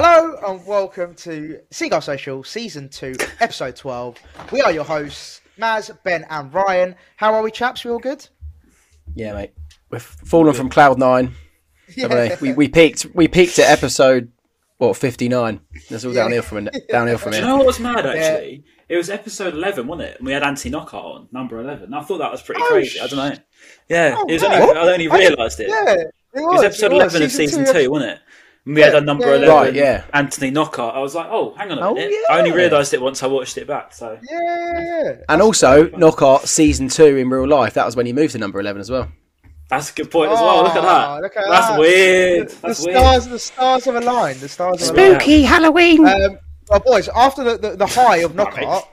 Hello and welcome to Seagulls Social Season 2, Episode 12. We are your hosts, Maz, Ben, and Ryan. How are we, chaps? We all good? Yeah, mate. We've fallen from cloud nine. haven't we? We we peaked we peaked at episode what fifty nine. That's all downhill from downhill from Do you here. know what was mad actually? It was episode eleven, wasn't it? And we had Anti Knockaert on number eleven. I thought that was pretty Oh, crazy. I don't know. Yeah, Oh, it was yeah. only I only oh, realised it. Yeah, it It was. was episode it was. eleven of season two, episode- wasn't it? And we had a number yeah, yeah. eleven, Right, yeah. Anthony Knockaert. I was like, oh, hang on a Oh, minute. I only realised it once I watched it back. So Yeah, yeah, yeah. And also, Knockaert season two in real life. That was when he moved to number eleven as well. that's a good point as well. Look at Oh, that. look at that's that. weird. The, the That's weird. stars, the stars have aligned. The stars have Spooky. aligned. Halloween. Um, well, boys, after the, the, the high of Knockaert,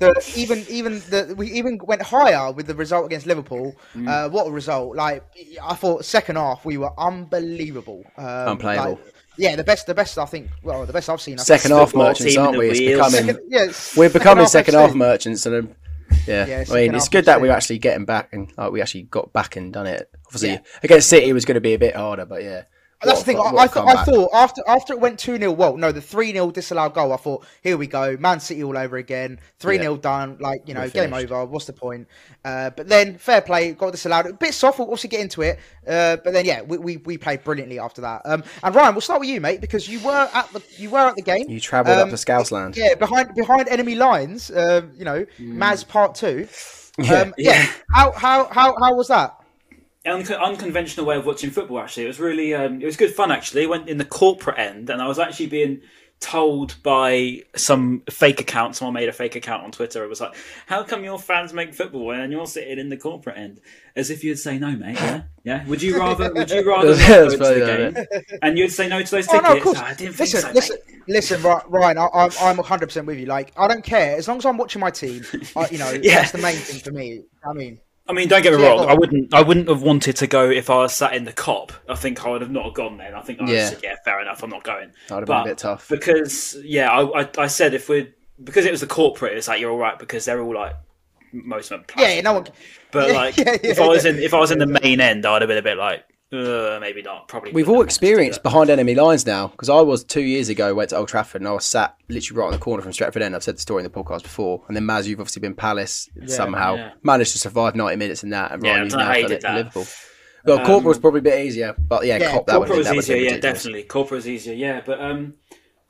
the, even even the, we even went higher with the result against Liverpool. Mm. Uh, what a result! Like I thought, second half we were unbelievable. Um, Unplayable. like, yeah, the best, the best I think. Well, the best I've seen. I Second half merchants, aren't we? It's wheels. becoming Second, yeah, it's we're becoming second half FC. merchants, and um, yeah, Yeah, I mean, it's good that we're actually getting back and like, we actually got back and done it. Obviously, Yeah. against City was going to be a bit harder, but yeah. That's the thing. I, I, thought, I thought after after it went two 0 well, no, the three 0 disallowed goal. I thought, here we go, Man City all over again. Three 0 done. Like you know, We're game finished. over. What's the point? Uh, but then fair play, got disallowed. A bit soft. We'll also get into it. Uh, but then yeah, we, we, we played brilliantly after that. Um, and Ryan, we'll start with you, mate, because you were at the you were at the game. You travelled up Um, to Scousland. Yeah, behind behind enemy lines. Um, you know, Maz Part Two. Yeah. Um, yeah. How how how how was that? Un- unconventional way of watching football. Actually, it was really um, it was good fun. Actually, went in the corporate end, and I was actually being told by some fake account. Someone made a fake account on Twitter. It was like, "How come your fans make football and you're sitting in the corporate end?" As if you'd say no, mate. Yeah, yeah. Would you rather? Would you rather not go into funny, the game? And you'd say no to those tickets. Oh tickets? no, of course. "Ah, I didn't think listen, so, listen, mate." listen, Ry- Ryan. I, I'm I'm 100 percent with you. Like, I don't care as long as I'm watching my team. I, you know, Yeah. that's the main thing for me. I mean, I mean, don't get me Yeah, wrong. I wouldn't. I wouldn't have wanted to go if I was sat in the Kop. I think I would have not gone then. I think I Yeah. said, "Yeah, fair enough. I'm not going." That would have been a bit tough. because yeah, I, I, I said if we're because it was the corporate, it's like you're all right because they're all like most of them. yeah, yeah, no one. But yeah, like if I was in if I was in the main end, I'd have been a bit like uh, maybe not. Probably We've all have wanted to do experienced behind enemy lines now because I was two years ago went to Old Trafford and I was sat literally right on the corner from Stretford End. I've said the story in the podcast before. And then Maz, you've obviously been Palace somehow yeah. managed to survive ninety minutes in that, and Yeah, Ryan, I you've now done it for that. Liverpool. Well, Corporal was probably a bit easier, but yeah, Yeah, Cop that Corporate have was been easier, yeah, definitely. Corporate was easier, yeah. But um,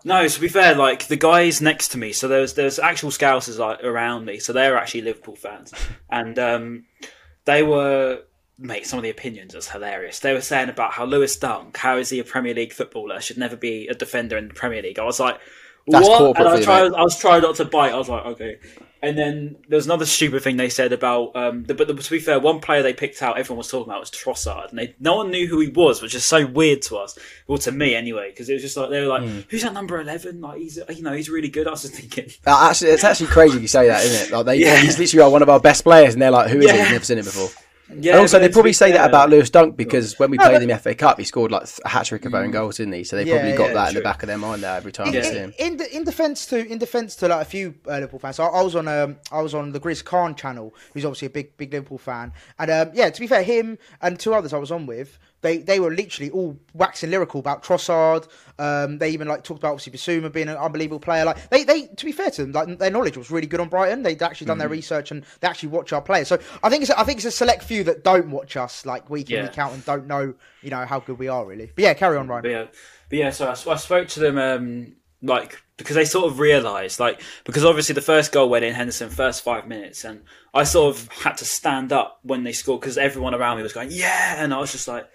no, to be fair, like the guys next to me, so there's there's actual Scousers like around me, so they're actually Liverpool fans, and um, they were. Mate, some of the opinions was hilarious. They were saying about how Lewis Dunk, how is he a Premier League footballer, should never be a defender in the Premier League. I was like, That's what? corporate And I tried, mate. I was trying not to bite. I was like, okay. And then there was another stupid thing they said about, um, the, but the, to be fair, one player they picked out, everyone was talking about was Trossard, and they, no one knew who he was, which is so weird to us, well to me anyway, because it was just like they were like, Hmm. "Who's that number 11? Like he's, you know, he's really good." I was just thinking, Uh, actually, it's actually crazy you say that, isn't it? Like they, Yeah. he's literally like one of our best players, and they're like, "Who is he? Yeah. I've never seen him before." Yeah, and also, they probably say that about Lewis Dunk because when we played in the FA Cup, he scored like a hat trick of own goals, didn't he? So they Yeah, probably got yeah, that in the back of their mind there every time in, they see in, him. in, in defense to in defense to like a few uh, Liverpool fans, so I, I was on um I was on the Grizz Khan channel, who's obviously a big big Liverpool fan, and um, yeah, to be fair, him and two others I was on with, they they were literally all waxing lyrical about Trossard. Um, they even like talked about obviously Bissouma being an unbelievable player. Like they they to be fair to them, like their knowledge was really good on Brighton. They'd actually done their Mm-hmm. research and they actually watch our players. So I think it's I think it's a select few that don't watch us like week in Yeah. week out and don't know you know how good we are really. But yeah, carry on, Ryan. But yeah, but yeah. So I, I spoke to them, um, like because they sort of realised, like because obviously the first goal went in Henderson first five minutes, and I sort of had to stand up when they scored because everyone around me was going yeah, and I was just like,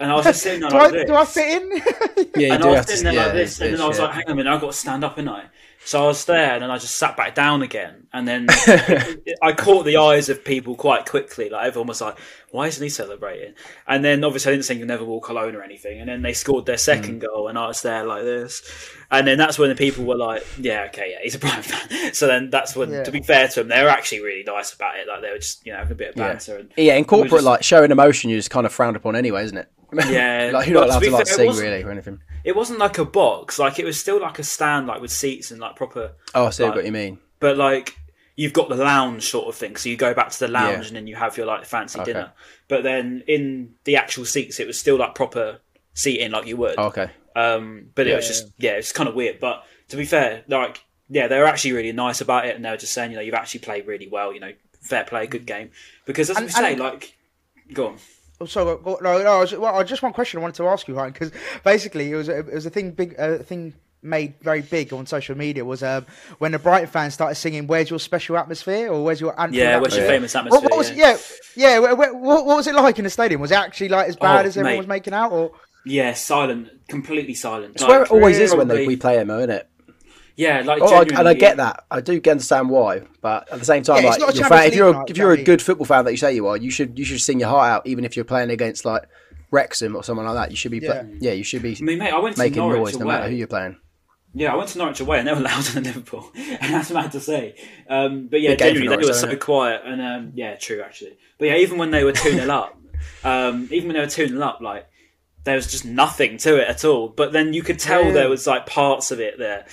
and I was just sitting there do, like I, this. do I fit in? Yeah, you and do I was have to. sitting there yeah, like this, and then I was yeah. like, hang on a minute, I've got to stand up, and I. So I was there, and then I just sat back down again, and then I caught the eyes of people quite quickly. Like everyone was like, "Why isn't he celebrating?" And then obviously I didn't sing you "Never Walk Alone" or anything. And then they scored their hmm. second goal, and I was there like this. And then that's when the people were like, "Yeah, okay, yeah, he's a Brighton fan." So then that's when, Yeah. to be fair to them, they were actually really nice about it. Like they were just, you know, having a bit of Yeah. banter. And Yeah, in corporate, just- like showing emotion, you're just kind of frowned upon anyway, isn't it? Yeah, like you're not allowed to like fair, sing really or anything. it wasn't like a box; like it was still like a stand, like with seats and like proper. Oh, I see like, what you mean. but like you've got the lounge sort of thing. So you go back to the lounge Yeah. and then you have your like fancy Okay. dinner. But then in the actual seats, it was still like proper seating, like you would. Oh, okay. Um, but it was just yeah, it's kind of weird. But to be fair, like yeah, they were actually really nice about it, and they were just saying, you know, you've actually played really well. You know, fair play, good game. Because as And- we say, and- like, go on. Oh, So go- no, no, I was, well, I just one question I wanted to ask you, Ryan, because basically it was a, it was a thing big, a thing made very big on social media was um, when the Brighton fans started singing "Where's your special atmosphere?" or "Where's your Anfield Yeah, where's your famous What, atmosphere? what was yeah. yeah, yeah. wh- wh- what, what was it like in the stadium? Was it actually like as bad Oh, as everyone mate. was making out? Or Yeah, silent, completely silent. It's where it always is when they, we play him, isn't it? Yeah, like Oh, I, and I get that. I do understand why, but at the same time, Yeah, like not you're fan, if you're a, if you're a good football fan that you say you are, you should you should sing your heart out, even if you're playing against like Wrexham or someone like that. You should be, Yeah. yeah, yeah you should be I mean, mate, I went to making Norwich noise no away. matter who you're playing. Yeah, I went to Norwich away and they were louder than Liverpool. and that's mad to say. Um, but yeah, Big game for genuinely, they were though, so it? quiet. And um, yeah, true, actually. But yeah, even when they were 2 0 up, um, even when they were 2 0 up, like, there was just nothing to it at all. But then you could tell Yeah. there was like parts of it there.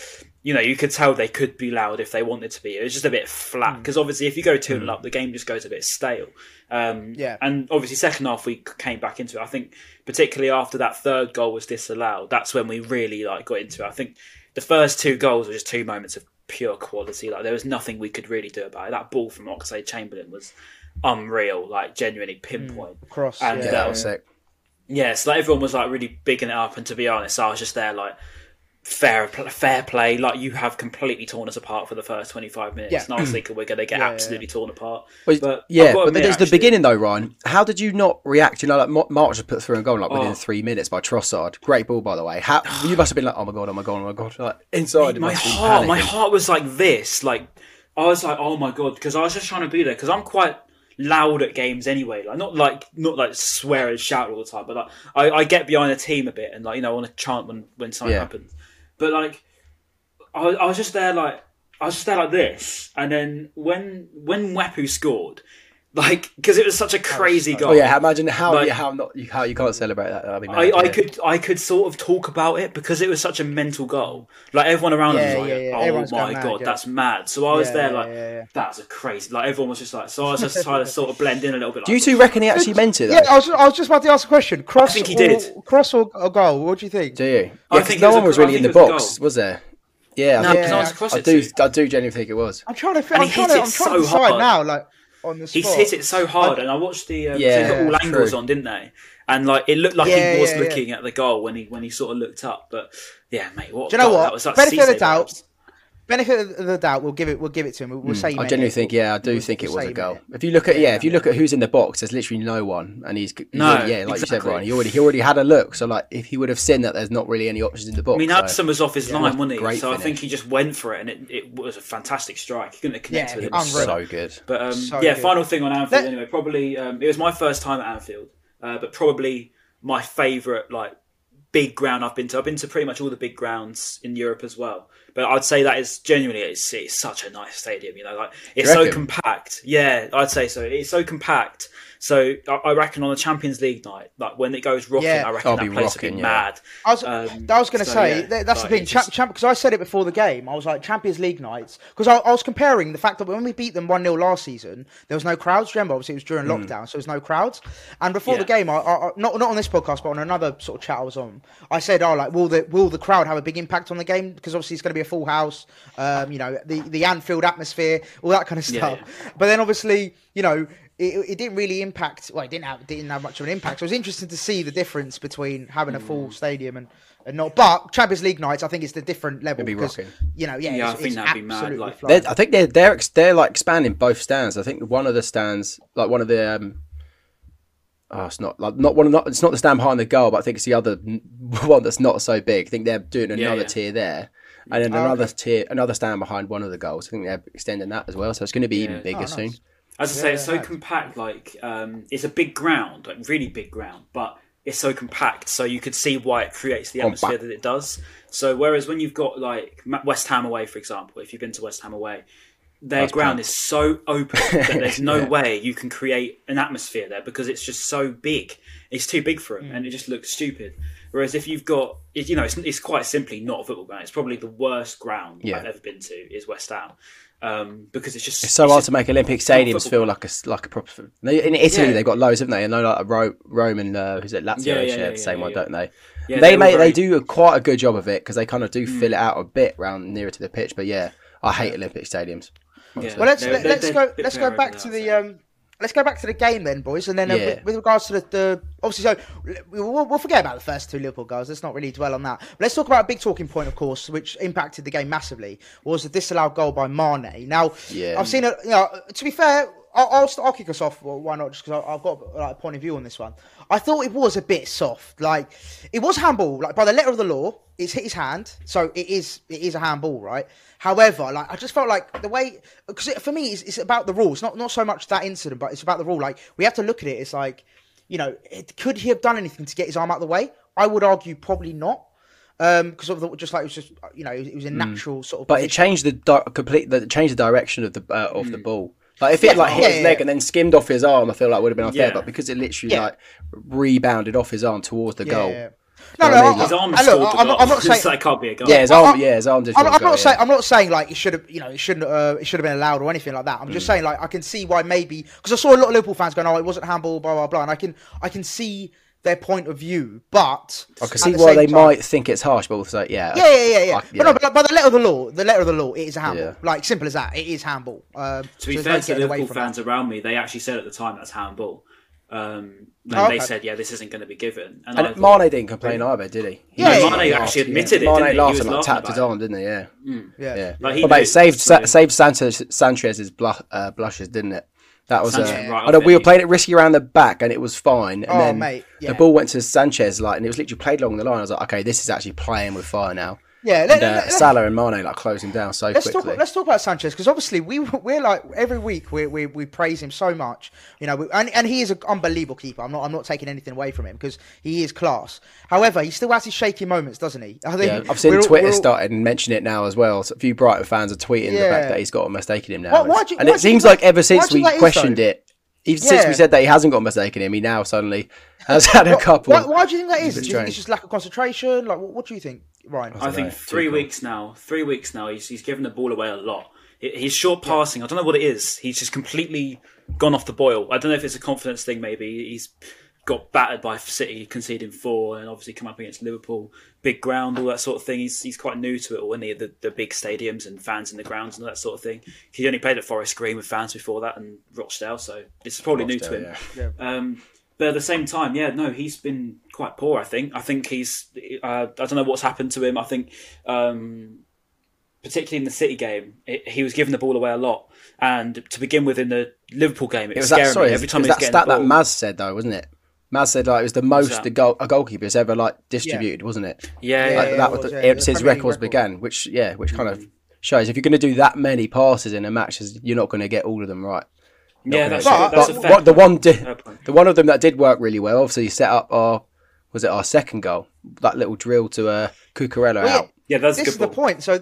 You know, you could tell they could be loud if they wanted to be. It was just a bit flat Hmm. because obviously, if you go 2 0 up, the game just goes a bit stale. Um, Yeah. And obviously, second half we came back into it. I think, particularly after that third goal was disallowed, that's when we really like got into it. I think the first two goals were just two moments of pure quality. Like there was nothing we could really do about it. That ball from Oxlade Chamberlain was unreal, like genuinely pinpoint. cross? And, yeah, That was sick. Yeah, so like, everyone was like really bigging it up, and to be honest, I was just there like fair fair play. Like you have completely torn us apart for the first twenty five minutes, Yeah. and I was thinking we're going to get Yeah, yeah, absolutely torn apart. Well, But yeah, but admit, there's the beginning though, Ryan. How did you not react? You know, like March just put through a goal like within Oh. three minutes by Trossard. Great ball, by the way. How you must have been like, oh my god, oh my god, oh my god. Like inside, my must have been heart, my heart was like this. Like I was like, oh my god, because I was just trying to be there because I'm quite loud at games anyway. Like not like not like swear and shout all the time, but like I, I get behind the team a bit and like you know I want to chant when when something Yeah. happens. But like I, I was just there like I was just there like this, and then when when Mwepu scored, like because it was such a crazy goal. Oh yeah, imagine how Like- you how not how you can't celebrate that. That'd be I, mad, I yeah. could I could sort of talk about it because it was such a mental goal. Like everyone around Yeah, us was like, yeah, yeah. "Oh Everyone's my going mad, god, yeah. that's mad!" So I was Yeah, there yeah, like, yeah, yeah. "That's a crazy." Like everyone was just like, so I was just trying to sort of blend in a little bit. Like, Do you two reckon he actually meant it? Though? Yeah, I was, I was just about to ask a question. Cross, I think he or, did. Cross or, or goal? What do you think? Do you? Yeah, I 'cause think no it was one was really in the was box, goal. was there? Yeah, I No, think- because I was across I do. too. I do genuinely think it was. I'm trying to. Fi- I'm trying hit to. it I'm trying so to decide hard. now. Like on the spot. He's hit it so hard, and I watched the um, Yeah, they got all true. angles on, didn't they? And like it looked like Yeah, he was yeah, yeah. looking at the goal when he when he sort of looked up. But yeah, mate, what? Do you know goal. what? That was like Benefit of the Cisse doubt. Vibes. Benefit of the doubt. We'll give it. We'll give it to him. We'll, we'll say. I meant genuinely it. think, yeah, I do We'll- think it was a goal. it. If you look at, yeah, if you look at who's in the box, there's literally no one, and he's, he's No, already- yeah, like you said, exactly. Ryan, he already he already had a look. So like, if he would have seen that there's not really any options in the box, I mean, so- Hudson was off his line, wasn't he? great so I think he just went for it, and it, it was a fantastic strike. He couldn't have connected Yeah, with it. unreal. so good. But um, So yeah, good. final thing on Anfield. Let- anyway, probably um, it was my first time at Anfield, uh, but probably my favourite like big ground I've been to. I've been to pretty much all the big grounds in Europe as well, But I'd say that is genuinely it's, it's such a nice stadium. You know, like it's so compact. Yeah, I'd say so. It's so compact. So I, I reckon on the Champions League night, like when it goes rocking, Yeah. I reckon I'll that be place will rocking, be yeah. mad. I was, Um, I was going to so, say yeah, that- that's the thing, it's champ, just- champ, because I said it before the game. I was like Champions League nights because I, I was comparing the fact that when we beat them one 0 last season, there was no crowds. Remember, obviously it was during lockdown, so there was no crowds. And before the game, I, I, I- not not on this podcast, but on another sort of chat I was on, I said, "Oh, like will the will the crowd have a big impact on the game? Because obviously it's going to be a full house. Um, you know, the the Anfield atmosphere, all that kind of Yeah, stuff. yeah. But then obviously, you know." It, it didn't really impact. Well, it didn't have didn't have much of an impact. So it was interesting to see the difference between having a full stadium and, and not. But Champions League nights, I think it's the different level. It'd be because, rocking. You know, yeah, Yeah, I it's, think it's that'd be mad, absolutely like- flying. I think they're they're ex- they're like expanding both stands. I think one of the stands, like one of the, um, oh, it's not like not one of not it's not the stand behind the goal, but I think it's the other one that's not so big. I think they're doing another yeah. tier there, and then Oh, another tier, another stand behind one of the goals. I think they're extending that as well, so it's going to be even bigger Oh, soon. Nice. As I say, it's so Yeah, compact. Like um, it's a big ground, like really big ground, but it's so compact, so you could see why it creates the atmosphere Compact. that it does. So whereas when you've got like West Ham away, for example, if you've been to West Ham away, their That's ground packed. is so open that there's no Yeah. way you can create an atmosphere there because it's just so big. It's too big for them, Mm. and it just looks stupid. Whereas if you've got, you know, it's, it's quite simply not a football ground. It's probably the worst ground Yeah. I've ever been to is West Ham. Um, because it's just It's so hard just- to make Olympic stadiums feel like a like a proper. They- In Italy, Yeah. they've got loads, haven't they? I know like Ro- Rome and uh, who's it Lazio Yeah, yeah, share yeah, the same one, don't they? They they're make all they do a, quite a good job of it because they kind of do Hmm. fill it out a bit round nearer to the pitch. But yeah, I hate Olympic stadiums. Well, let's let, they're go let's go back to the um. Let's go back to the game then, boys, and then uh, Yeah. with, with regards to the, the obviously, so we'll, we'll forget about the first two Liverpool goals. Let's not really dwell on that. But let's talk about a big talking point, of course, which impacted the game massively, was the disallowed goal by Mane. Now, Yeah. I've seen it. You know, to be fair, I'll, I'll, I'll kick us off. Well, why not? Just because I've got like, a point of view on this one. I thought it was a bit soft. Like it was handball. Like by the letter of the law, it's hit his hand, so it is it is a handball, right? However, like I just felt like the way because for me, it's, it's about the rules. Not not so much that incident, but it's about the rule. Like we have to look at it. It's like you know, it, could he have done anything to get his arm out of the way? I would argue probably not. Um, because of the, just like it was just you know it was, a natural sort of. Hmm. But it changed the di- complete the changed the direction of the uh, of the ball. Like if it Yeah, like hit yeah, his yeah, leg yeah. and then skimmed off his arm, I feel like would have been unfair. Yeah. But because it literally Yeah. like rebounded off his arm towards the Yeah, goal. yeah. No, know no, I mean? I- His arm I- scored look, the I'm, goal. I'm not saying. that can't be a goal. Yeah, his arm. I- yeah, his arm did. I'm, I'm goal, not yeah. saying I'm not saying like it should have you know it shouldn't uh, it should have been allowed or anything like that. I'm just Mm. saying like I can see why maybe because I saw a lot of Liverpool fans going oh it wasn't handball blah blah blah and I can I can see their point of view but I can see the why they time- might think it's harsh, but also yeah, yeah yeah yeah yeah, I- but no but by the letter of the law the letter of the law it is a handball Yeah. like simple as that it is handball. Um, To be so there's fair to the Liverpool fans that. around me, they actually said at the time that's handball. Um, and Oh, they said, "Yeah, this isn't going to be given." And, And thought- Mane didn't complain either, did he? Yeah, No, yeah, Mane yeah. actually admitted it. Mane laughed he and like, tapped laughing his about arm, didn't he? Yeah. yeah. Yeah. Like, he But mate, saved so- Sa- saved Sanchez, Sanchez's blu- uh, blushes, didn't it? That was. Sanchez Uh, went right I know we were playing it risky around the back, and it was fine. And Oh, then mate, yeah. the ball went to Sanchez, like, and it was literally played along the line. I was like, okay, this is actually playing with fire now. Yeah, And uh, let- let- Salah and Mane like closing down so Let's quickly. talk. Let's talk about Sanchez because obviously we we're like every week we we, we praise him so much, you know, we, and and he is an unbelievable keeper. I'm not I'm not taking anything away from him because he is class. However, he still has his shaky moments, doesn't he? I think yeah, I've seen Twitter all- started and mention it now as well. So a few Brighton fans are tweeting the fact that he's got a mistake in him now. Why- why you- and it seems think like ever since we is, questioned though? it, even since we said that he hasn't got a mistake in him, he now suddenly has had a couple. Why, why do you think that is? It's Do you think it's just lack of concentration? Like, what, what do you think, Ryan? I think know. three Too cool. weeks now. Three weeks now. He's he's given the ball away a lot. Hi- His short passing. I don't know what it is. He's just completely gone off the boil. I don't know if it's a confidence thing. Maybe he's got battered by City, conceding four, and obviously come up against Liverpool, big ground, all that sort of thing. He's he's quite new to it all, isn't he? The the big stadiums and fans in the grounds and all that sort of thing. He only played at Forest Green with fans before that and Rochdale, so this is probably new to him. Rochdale, Um, but at the same time, yeah, no, he's been quite poor. I think. I think he's. Uh, I don't know what's happened to him. I think, um, particularly in the City game, it, he was giving the ball away a lot. And to begin with, in the Liverpool game, it, It was was that, sorry, every time it he was was that stat the that. Maz said though, wasn't it? Maz said like it was the most that? a, goal, a goalkeeper's ever like distributed, wasn't it? yeah, Yeah, Like, yeah, that it was was, the, yeah, it, since records record. began, which yeah, which kind of shows if you're going to do that many passes in a match, you're not going to get all of them right. Yeah, that's, But- that's But a fair what, the one did, Fair point. the one of them that did work really well. Obviously, he set up our was it our second goal? That little drill to uh, Cucurella Well, yeah, out. Yeah, that's this good is the point. So,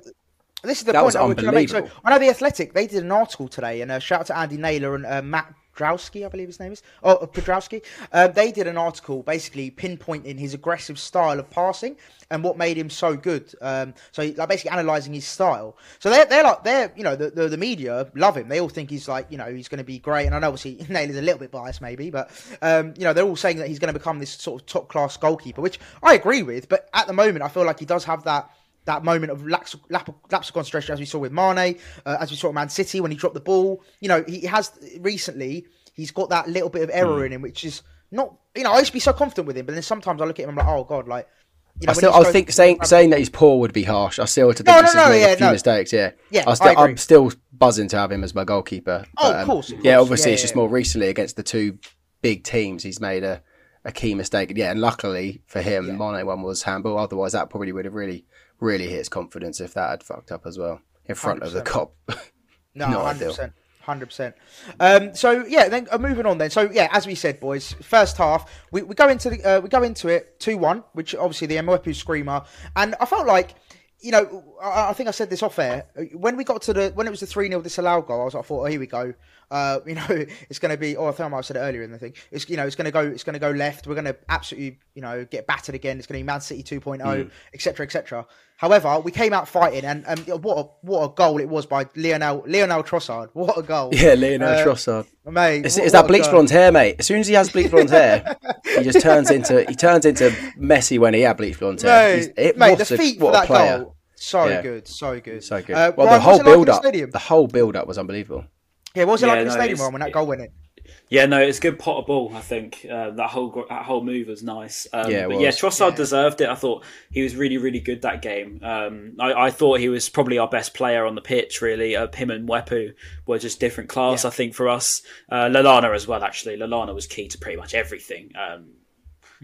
This is the That point was I was trying to make. So unbelievable. I know the Athletic. They did an article today, and uh, shout out to Andy Naylor and uh, Matt Drowski, I believe his name is. Oh, uh, Podrowski. Uh, they did an article basically pinpointing his aggressive style of passing and what made him so good. Um, so like basically analysing his style. So they're they're like they're you know the, the the media love him. They all think he's like you know he's going to be great. And I know obviously Naylor's a little bit biased maybe, but um, you know they're all saying that he's going to become this sort of top class goalkeeper, which I agree with. But at the moment, I feel like he does have that that moment of lapse, lapse, lapse of concentration, as we saw with Mane, uh, as we saw at Man City when he dropped the ball. You know, he has recently. He's got that little bit of error Hmm. in him, which is not. You know, I used to be so confident with him, but then sometimes I look at him, I'm like, oh god, like. You know, I still, I think saying saying that he's poor would be harsh. I still to think No, no, has no, made yeah, a few mistakes. Yeah, Yeah, I I still, agree. I'm still buzzing to have him as my goalkeeper. Oh, But, of um, course, of yeah, obviously Yeah, it's yeah, just more recently against the two big teams he's made a, a key mistake. Yeah, and luckily for him, the Mane one was handball. Otherwise, that probably would have really, really hit his confidence if that had fucked up as well in front of the Kop. No, hundred percent. hundred percent. Um, so yeah, then uh, moving on then. So yeah, as we said, boys, first half we, we go into the uh, we go into it two one, which obviously the Mwepu screamer, and I felt like. You know, I, I think I said this off air. When we got to the when it was the three 0 disallowed goal, I was like, I thought, oh, here we go. Uh, you know, it's going to be. Oh, I think I might have said it earlier in the thing. It's you know, it's going to go. It's going to go left. We're going to absolutely, you know, get battered again. It's going to be Man City 2.0, etc., etc. However, we came out fighting, and, and what a, what a goal it was by Lionel Lionel Trossard. What a goal! yeah, Lionel Uh, Trossard. mate. It's, what- it's that what a bleach blonde hair, mate. As soon as he has bleach blonde hair, he just turns into he turns into Messi when he had bleach blonde hair. He's- Mate, it- mate, what the a- feet what for a that player. goal, so Yeah. good, so good, So good. Uh, well, Brian, the whole it like in build the up, the whole build up was unbelievable. Yeah, what was it Yeah, like in the stadium when that goal went in? Yeah, no, it's good pot of ball. I think uh, that whole that whole move was nice. Um, Yeah, it but yeah, was. Trossard deserved it. I thought he was really, really good that game. Um, I, I thought he was probably our best player on the pitch. Really, uh, him and Mwepu were just different class. I think for us, uh, Lallana as well. Actually, Lallana was key to pretty much everything. Um,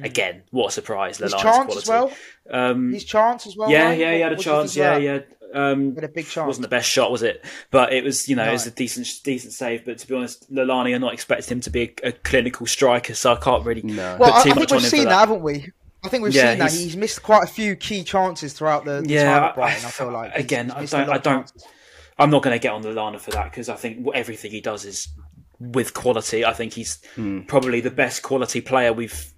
Again, what a surprise! His chance quality. as well. Um, His chance as well. yeah, right? yeah, he had a what chance. Yeah, of yeah. That? Um, a big chance. wasn't the best shot, was it? But it was, you know, it was a decent, decent save. But to be honest, Lallana, I'm not expecting him to be a, a clinical striker, so I can't really No. put Well, I, too I much think on we've him seen that. that. haven't we? I think we've Yeah, seen that. he's- He's missed quite a few key chances throughout the, the Yeah, time I- at Brighton. I feel like He's- again, he's I don't, I don't. I'm not going to get on Lallana for that because I think everything he does is with quality. I think he's Hmm. probably the best quality player we've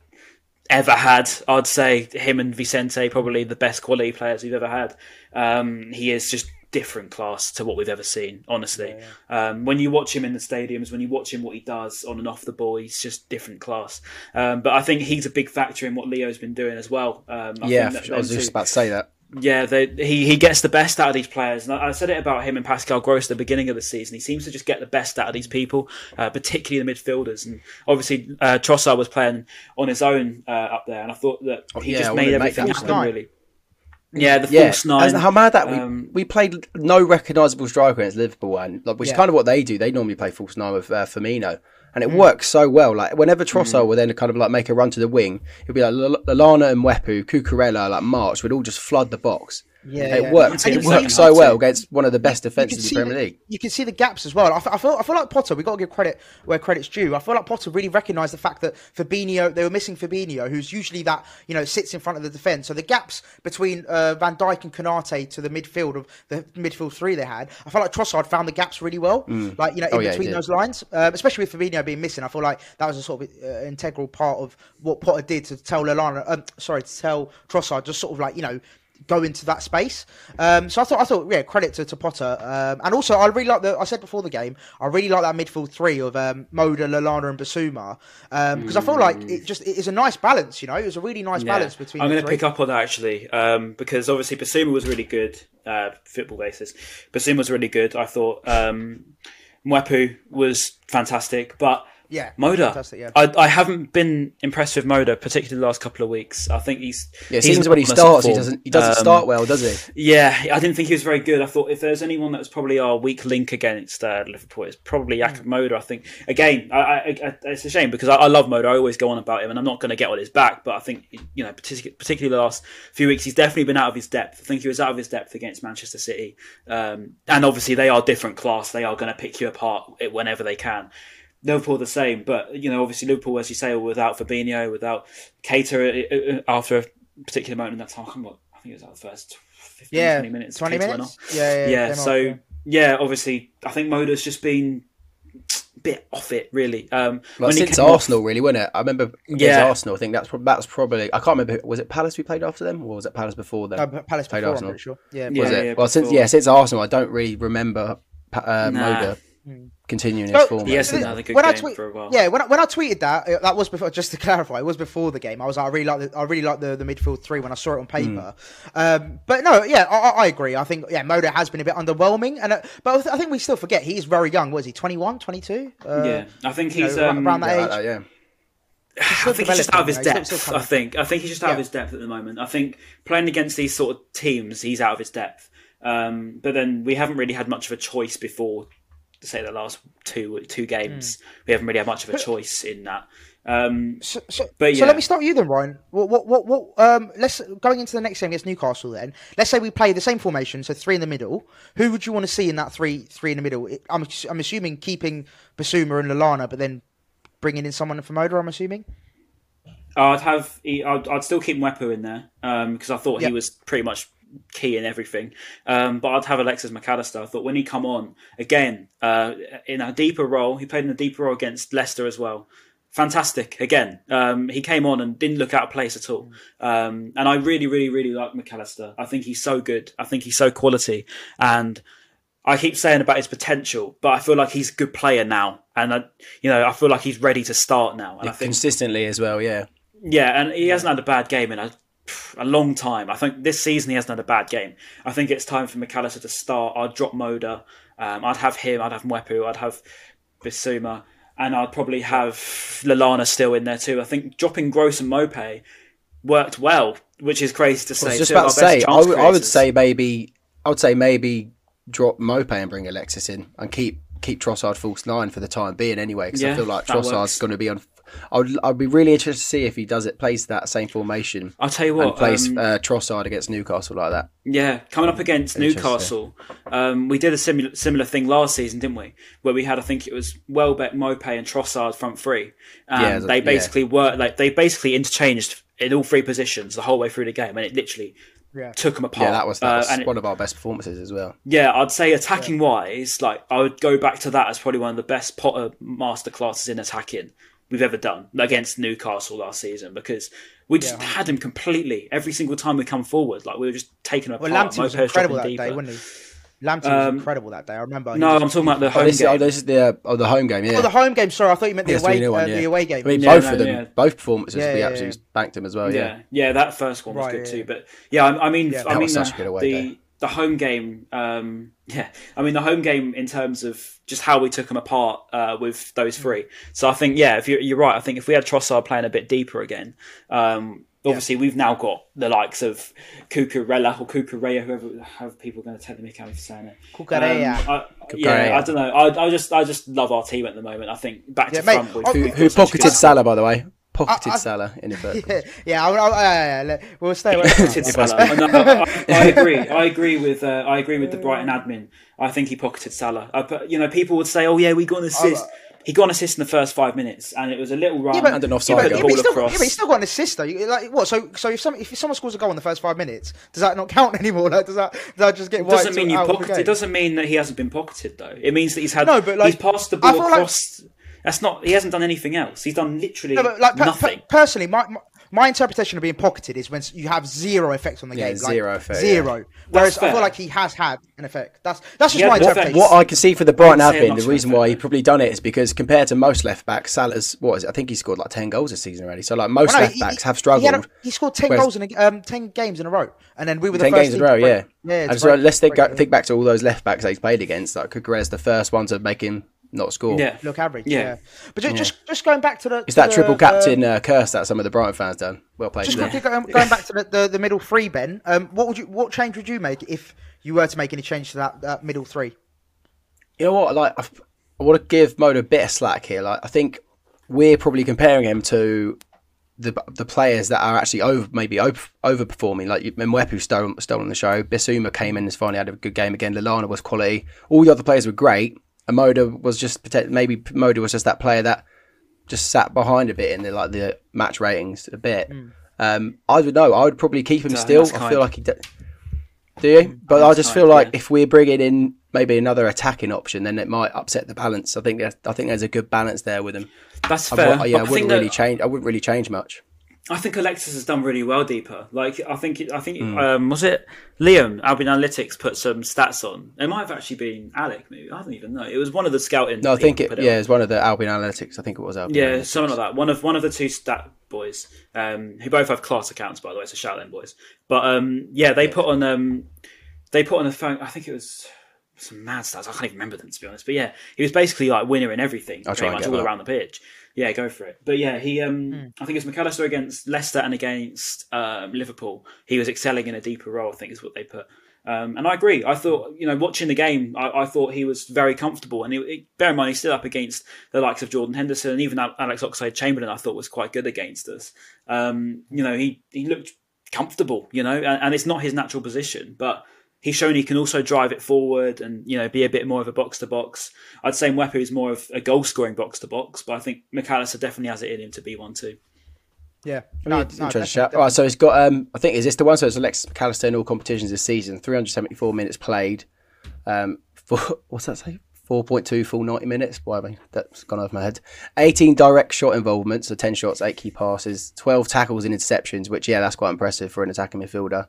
ever had. I'd say him and Vicente probably the best quality players we've ever had. Um, he is just different class to what we've ever seen. Honestly, Um, when you watch him in the stadiums, when you watch him what he does on and off the ball, he's just different class. Um, but I think he's a big factor in what Leo's been doing as well. Um, I Yeah, I was just about to say that. Yeah, they, he he gets the best out of these players. And I, I said it about him and Pascal Gross at the beginning of the season. He seems to just get the best out of these people, uh, particularly the midfielders. And obviously, uh, Trossard was playing on his own uh, up there, and I thought that he yeah, just made everything happen. nine. Really, yeah, the Yeah, false nine. how mad that we um, we played no recognisable striker against Liverpool, and like, which is kind of what they do. They normally play false nine with uh, Firmino, and it Mm. works so well. Like whenever Trossard would then kind of like make a run to the wing, it'd be like L- Lallana and Mwepu, Cucurella, like March would all just flood the box. Yeah, it yeah. worked. And It worked see- so well against one of the best defenses in the see Premier the, League. you can see the gaps as well. I, f- I feel I feel like Potter. We got to give credit where credit's due. I feel like Potter really recognised the fact that Fabinho they were missing Fabinho, who's usually that you know sits in front of the defence. So the gaps between uh, Van Dijk and Konate to the midfield of the midfield three they had, I feel like Trossard found the gaps really well. Like you know in Oh, yeah, between did. those lines, um, especially with Fabinho being missing. I feel like that was a sort of uh, integral part of what Potter did to tell Lallana, um, sorry, to tell Trossard, just sort of like you know go into that space. Um, so I thought, I thought, yeah, credit to, to Potter. Um, and also, I really like the. I said before the game, I really like that midfield three of um, Moder, Lallana, and Bissouma because I feel like it just it is a nice balance. You know, it was a really nice balance between. I'm going to pick up on that actually, um, because obviously Bissouma was really good, uh, football basis. Bissouma was really good. I thought um, Mwepu was fantastic, but Yeah, Moder, yeah. I, I haven't been impressed with Moder, particularly the last couple of weeks. I think he's Yeah, it he's seems when he not on a starts, he doesn't he doesn't Um, start well, does he? Yeah, I didn't think he was very good. I thought if there's anyone that was probably our weak link against uh, Liverpool, it's probably Hmm. Jakub Moder. I think again, I, I, I, it's a shame because I, I love Moder. I always go on about him, and I'm not going to get on his back. But I think you know, partic- particularly the last few weeks, he's definitely been out of his depth. I think he was out of his depth against Manchester City, um, and obviously they are different class. They are going to pick you apart whenever they can. Liverpool the same, but you know, obviously Liverpool, as you say, without Fabinho, without Keita uh, uh, after a particular moment in that time, I remember I think it was like the first 15, Yeah, 20 minutes. twenty Keita minutes. Yeah, yeah. yeah, came off, so yeah. yeah. obviously, I think Moder's just been a bit off it, really. Um, Like when since came off- Arsenal, really, wasn't it? I remember against Yeah. Arsenal. I think that's prob- that's probably. I can't remember. Was it Palace we played after them, or was it Palace before them? No, Palace Played before, I'm Arsenal. pretty sure. Yeah, Yeah, was it? yeah, well, since before. yeah, since Arsenal, I don't really remember Pa- uh, Nah. Moder continuing his form. He hasn't had a good when I game tweet, for a while. yeah, when I, when I tweeted that, uh, that was before. Just to clarify, it was before the game. I was like, I really like the, I really like the, the midfield three when I saw it on paper. Um, but no, yeah, I, I I agree. I think yeah, Moder has been a bit underwhelming, and uh, but I think we still forget he's very young. Was he? 21, 22? Uh, yeah, I think you know, he's um, around that Yeah, age. uh, yeah. I think he's just out of his developing, you know, depth. still I think. I think he's just out Yeah. of his depth at the moment. I think playing against these sort of teams, he's out of his depth. Um, but then we haven't really had much of a choice before, say the last two two games. Hmm. We haven't really had much of a choice in that. Um, So, so, But so let me start with you then, Ryan. What, what, what, what, um, let's going into the next game against Newcastle. Then let's say we play the same formation, so three in the middle. Who would you want to see in that three, three in the middle? I'm, I'm assuming keeping Bissouma and Lallana, but then bringing in someone from Moder. I'm assuming. I'd have. I'd, I'd still keep Mwepu in there because I thought Yep. he was pretty much key in everything. Um, but I'd have Alexis McAllister. I thought when he come on again uh, in a deeper role, he played in a deeper role against Leicester as well. Fantastic again. Um, he came on and didn't look out of place at all. Um, and I really, really, really like McAllister. I think he's so good. I think he's so quality. And I keep saying about his potential, but I feel like he's a good player now. And I, you know, I feel like he's ready to start now. And I think consistently as well. Yeah, yeah, and he hasn't had a bad game in a, a long time. I think this season he hasn't had a bad game. I think it's time for McAllister to start. I'd drop Moder. Um, I'd have him. I'd have Mwepu. I'd have Bissouma. And I'd probably have Lallana still in there too. I think dropping Gross and Maupay worked well, which is crazy to say. I was just about to say. I would, I would say maybe. I would say maybe drop Maupay and bring Alexis in and keep keep Trossard false nine for the time being anyway. Because I feel like Trossard's going to be on. I would. I'd be really interested to see if he does it. Plays that same formation. I'll tell you and what. plays um, uh, Trossard against Newcastle like that. Yeah, coming up against Newcastle, um, we did a similar similar thing last season, didn't we? Where we had, I think it was Welbeck, Maupay, and Trossard front three. Um, Yeah, they yeah. basically were like they basically interchanged in all three positions the whole way through the game, and it literally Yeah. took them apart. Yeah, that was, that Uh, was it- one of our best performances as well. yeah, I'd say attacking wise, like I would go back to that as probably one of the best Potter masterclasses in attacking we've ever done against Newcastle last season because we just had him completely every single time we come forward. Like we were just taking him Well, apart. Lamptey was Maupay's dropping incredible that deeper. day, wasn't he? Lamptey was incredible that day. I remember. No, was- I'm talking about the Oh, home this, game. oh, this is the uh, oh, the home game. Yeah, Oh, the home game. Sorry, I thought you meant the Yes, away, 3-0 one, uh, yeah. the away game. I mean, Yeah, both no, of them, yeah. both performances, Yeah, we yeah, absolutely yeah. banked them as well. yeah, Yeah, yeah, that first one was Right, good yeah, too. But yeah, I, I mean, Yeah, I mean, was such uh, good away the the home game. Um, yeah, I mean the home game in terms of just how we took them apart uh, with those three. So I think yeah, if you're, you're right, I think if we had Trossard playing a bit deeper again. Um, Obviously, we've now got the likes of Cucurella or Cucurella, whoever how people are going to tell me how you're saying it. Cucurella. Um, I, yeah, I don't know. I, I just I just love our team at the moment. I think back to mate, front. We've, who, who pocketed good- Salah by the way? Pocketed I- Salah in inverted. Yeah, yeah, I, I, I, I, I, we'll stay away. pocketed Salah. No, I, I agree. I agree with. Uh, I agree with the Brighton admin. I think he pocketed Salah. I, you know, people would say, "Oh yeah, we got an assist." He got an assist in the first five minutes, and it was a little run. Yeah, but, And an yeah, offside but, goal. yeah, but he's still, across. yeah, but he's still got an assist though. You- Like what? So, so if some if someone scores a goal in the first five minutes, does that not count anymore? Like, does that does that just get It doesn't wiped mean you out pocketed. It doesn't mean that he hasn't been pocketed though. It means that he's had. No, but, like, he's passed the ball feel like- across. That's not. He hasn't done anything else. He's done literally No, like per- nothing. per- personally, my, my my interpretation of being pocketed is when you have zero effect on the Yeah, game. like, zero effect, Zero. Whereas I feel like he has had an effect. That's that's just Yeah, my what- interpretation. What I can see for the Brighton I wouldn't admin, the reason why he probably done it is because compared to most left backs, Salah's what is it? I think he scored like ten goals this season already. So like most Well, no, left backs have struggled. had a- he scored ten Whereas- goals in a, um, ten games in a row, and then we were the ten first games in a row, to yeah. Yeah, and so break- let's think, go, think back to all those left backs that he's played against. Like Cucurella's the first one to make him not score. yeah, look average. Yeah. Yeah, but just, just just going back to the It's to that the, triple captain um, uh, curse that some of the Brighton fans done. Well played. Just quickly going, going back to the, the, the middle three, Ben. Um, what would you what change would you make if you were to make any change to that, that middle three? You know what? Like, I, I want to give Moder a bit of slack here. Like, I think we're probably comparing him to the the players that are actually over maybe over, overperforming. Like Mwepu stole stolen the show. Bissouma came in and has finally had a good game again. Lallana was quality. All the other players were great. And Moder was just pote- maybe Moder was just that player that just sat behind a bit in the like the match ratings a bit. Um, I would know. I would probably keep him So, still. I feel like he. d Do you? But I just Right, feel like yeah. if we're bringing in maybe another attacking option, then it might upset the balance. I think there's, I think there's a good balance there with him. That's I, fair. wa- yeah, I I wouldn't really that- change. I wouldn't really change much. I think Alexis has done really well deeper. Like I think I think Hmm. um, was it Liam Albion Analytics put some stats on. It might have actually been Alec. Maybe I don't even know. It was one of the scouting. No, I think it. Yeah, on. was one of the Albion Analytics. I think it was Albion. Yeah, Analytics. something like that. One of one of the two stat boys, um, who both have class accounts, by the way. So shout them boys. But um, yeah, they put on um, they put on a phone. I think it was some mad stats. I can't even remember them to be honest. But yeah, he was basically like winner in everything, I'll pretty much all that. around the pitch. Yeah, go for it. But yeah, he um, I think it's McAllister against Leicester and against um, Liverpool. He was excelling in a deeper role. I think is what they put. Um, and I agree. I thought, you know, watching the game, I, I thought he was very comfortable. And he, bear in mind, he's still up against the likes of Jordan Henderson and even Alex Oxlade Chamberlain. I thought was quite good against us. Um, you know, he he looked comfortable. You know, and, and it's not his natural position, but he's shown he can also drive it forward and you know be a bit more of a box to box. I'd say Mwepu is more of a goal scoring box to box, but I think McAllister definitely has it in him to be one too. Yeah, No, no, it's no, interesting. definitely, shout. Right, so it's got. Um, I think is this the one? So it's Alexis McAllister in all competitions this season. 374 minutes played. Um, for, what's that say? 4.2 full 90 minutes. Why? I mean, that's gone over my head. 18 direct shot involvements, so 10 shots, 8 key passes, 12 tackles and interceptions, which yeah, that's quite impressive for an attacking midfielder.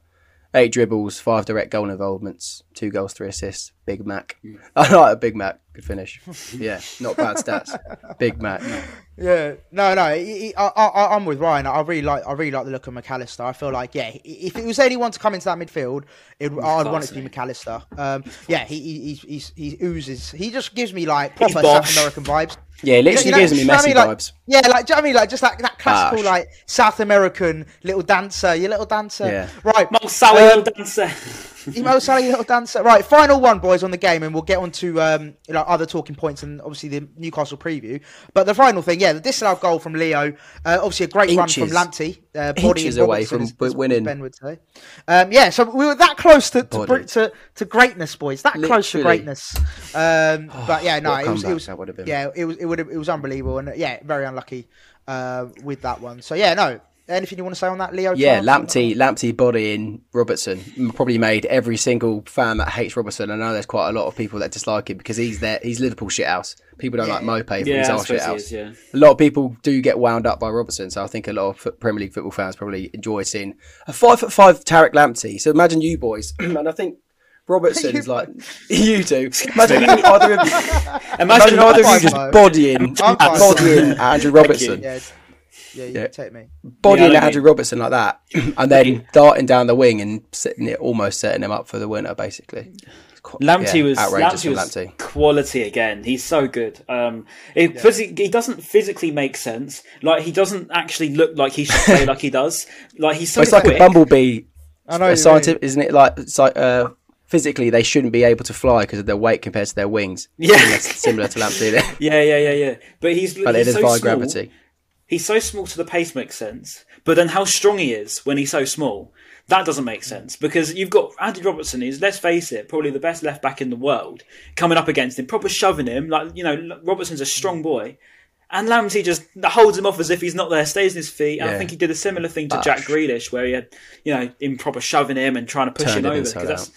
Eight dribbles, five direct goal involvements, two goals, three assists. Big Mac. I like a Big Mac. Good finish. Yeah, not bad stats. Big Mac. Yeah, no, no. he- he- I, I, I'm with Ryan. I really like, I really like the look of McAllister. I feel like, yeah, if it was anyone to come into that midfield, it, I'd want it to be McAllister. Um, yeah, he, he, he's, he oozes. He just gives me like proper. South American vibes. Yeah, it literally You know- gives me you know what I Messi mean? Like- vibes. Yeah, like, do you know what I mean? Like, just like that classical, Bosh. like South American little dancer, your little dancer. Yeah. Right. Mo Salah, um, dancer. Emo Salah, little dancer. Right, final one, boys, on the game, and we'll get on to um, you know, other talking points and obviously the Newcastle preview. But the final thing, yeah, the disallowed goal from Leo. Uh, obviously, a great run from Lamptey. Uh, body Inches away from as- as winning. Ben would say. Um, yeah, so we were that close to to, to, to greatness, boys. That close to greatness. Um, but yeah, no, it was, it was that would have been. yeah, it was it would it was unbelievable, and yeah, very unlucky uh, with that one. So yeah, no. Anything you want to say on that, Leo? Yeah, chance? Lamptey, Lamptey bodying Robertson probably made every single fan that hates Robertson. I know there's quite a lot of people that dislike him because he's there. He's Liverpool shithouse. People don't like Maupay from Yeah, his I our suppose he shithouse. is, yeah. A lot of people do get wound up by Robertson, so I think a lot of Premier League football fans probably enjoy seeing a five foot five Tariq Lamptey. So imagine you boys, and I think Robertson is like you do. Imagine either of, imagine Imagine either of you just bodying, bodying Andrew Robertson Yeah, yeah, you Yeah. take me. bodying Yeah, Andrew what you Robertson like that, and then darting down the wing and setting it, almost setting him up for the winner, basically. It's Lamptey yeah, was outrageous Lamptey was Lamptey. quality again. He's so good. Um, it, physi- he doesn't physically make sense. Like he doesn't actually look like he should play like he does. Like he's so But it's like a bumblebee. I know a what you scientific, isn't it? Like it's like, uh, physically, they shouldn't be able to fly because of their weight compared to their wings. Yeah. similar, similar to Lamptey. Yeah, yeah, yeah, yeah. But he's But it he's is so via small. gravity. He's so small to the pace makes sense. But then how strong he is when he's so small, that doesn't make sense because you've got Andy Robertson, who's let's face it, probably the best left back in the world, coming up against him, proper shoving him. Like you know, Robertson's a strong boy. And Lamptey just holds him off as if he's not there, stays on his feet. And I think he did a similar thing to Jack Grealish, where he had, you know, improper shoving him and trying to push Turned him over. Because that's out.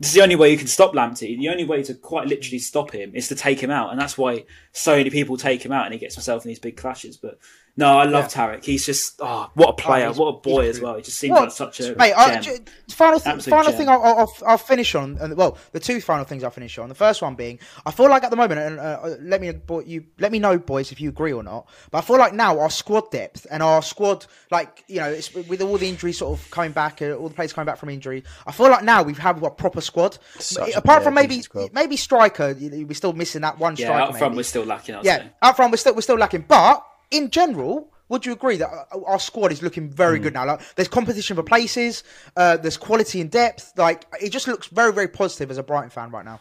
this is the only way you can stop Lamptey. The only way to quite literally stop him is to take him out, and that's why so many people take him out, and he gets himself in these big clashes. But no, I love Tariq. He's just oh, what a player, he's- what a boy as well. He just seems What? like such a Mate, I, gem. j- final th- final gem. thing I'll, I'll, I'll finish on. And well, the two final things I'll finish on. The first one being, I feel like at the moment, and uh, let me boy, you let me know, boys, if you agree or not. But I feel like now our squad depth and our squad, like you know, it's, with all the injuries sort of coming back, uh, all the players coming back from injury. I feel like now we've had a proper squad. Such Apart from maybe squad. maybe striker, you know, we're still missing that one yeah, striker. up front maybe. we're still lacking. I'd Yeah, say. up front we're still we're still lacking, but in general, would you agree that uh, our squad is looking very Hmm. good now? Like, there's competition for places, uh, there's quality and depth. Like, it just looks very very positive as a Brighton fan right now.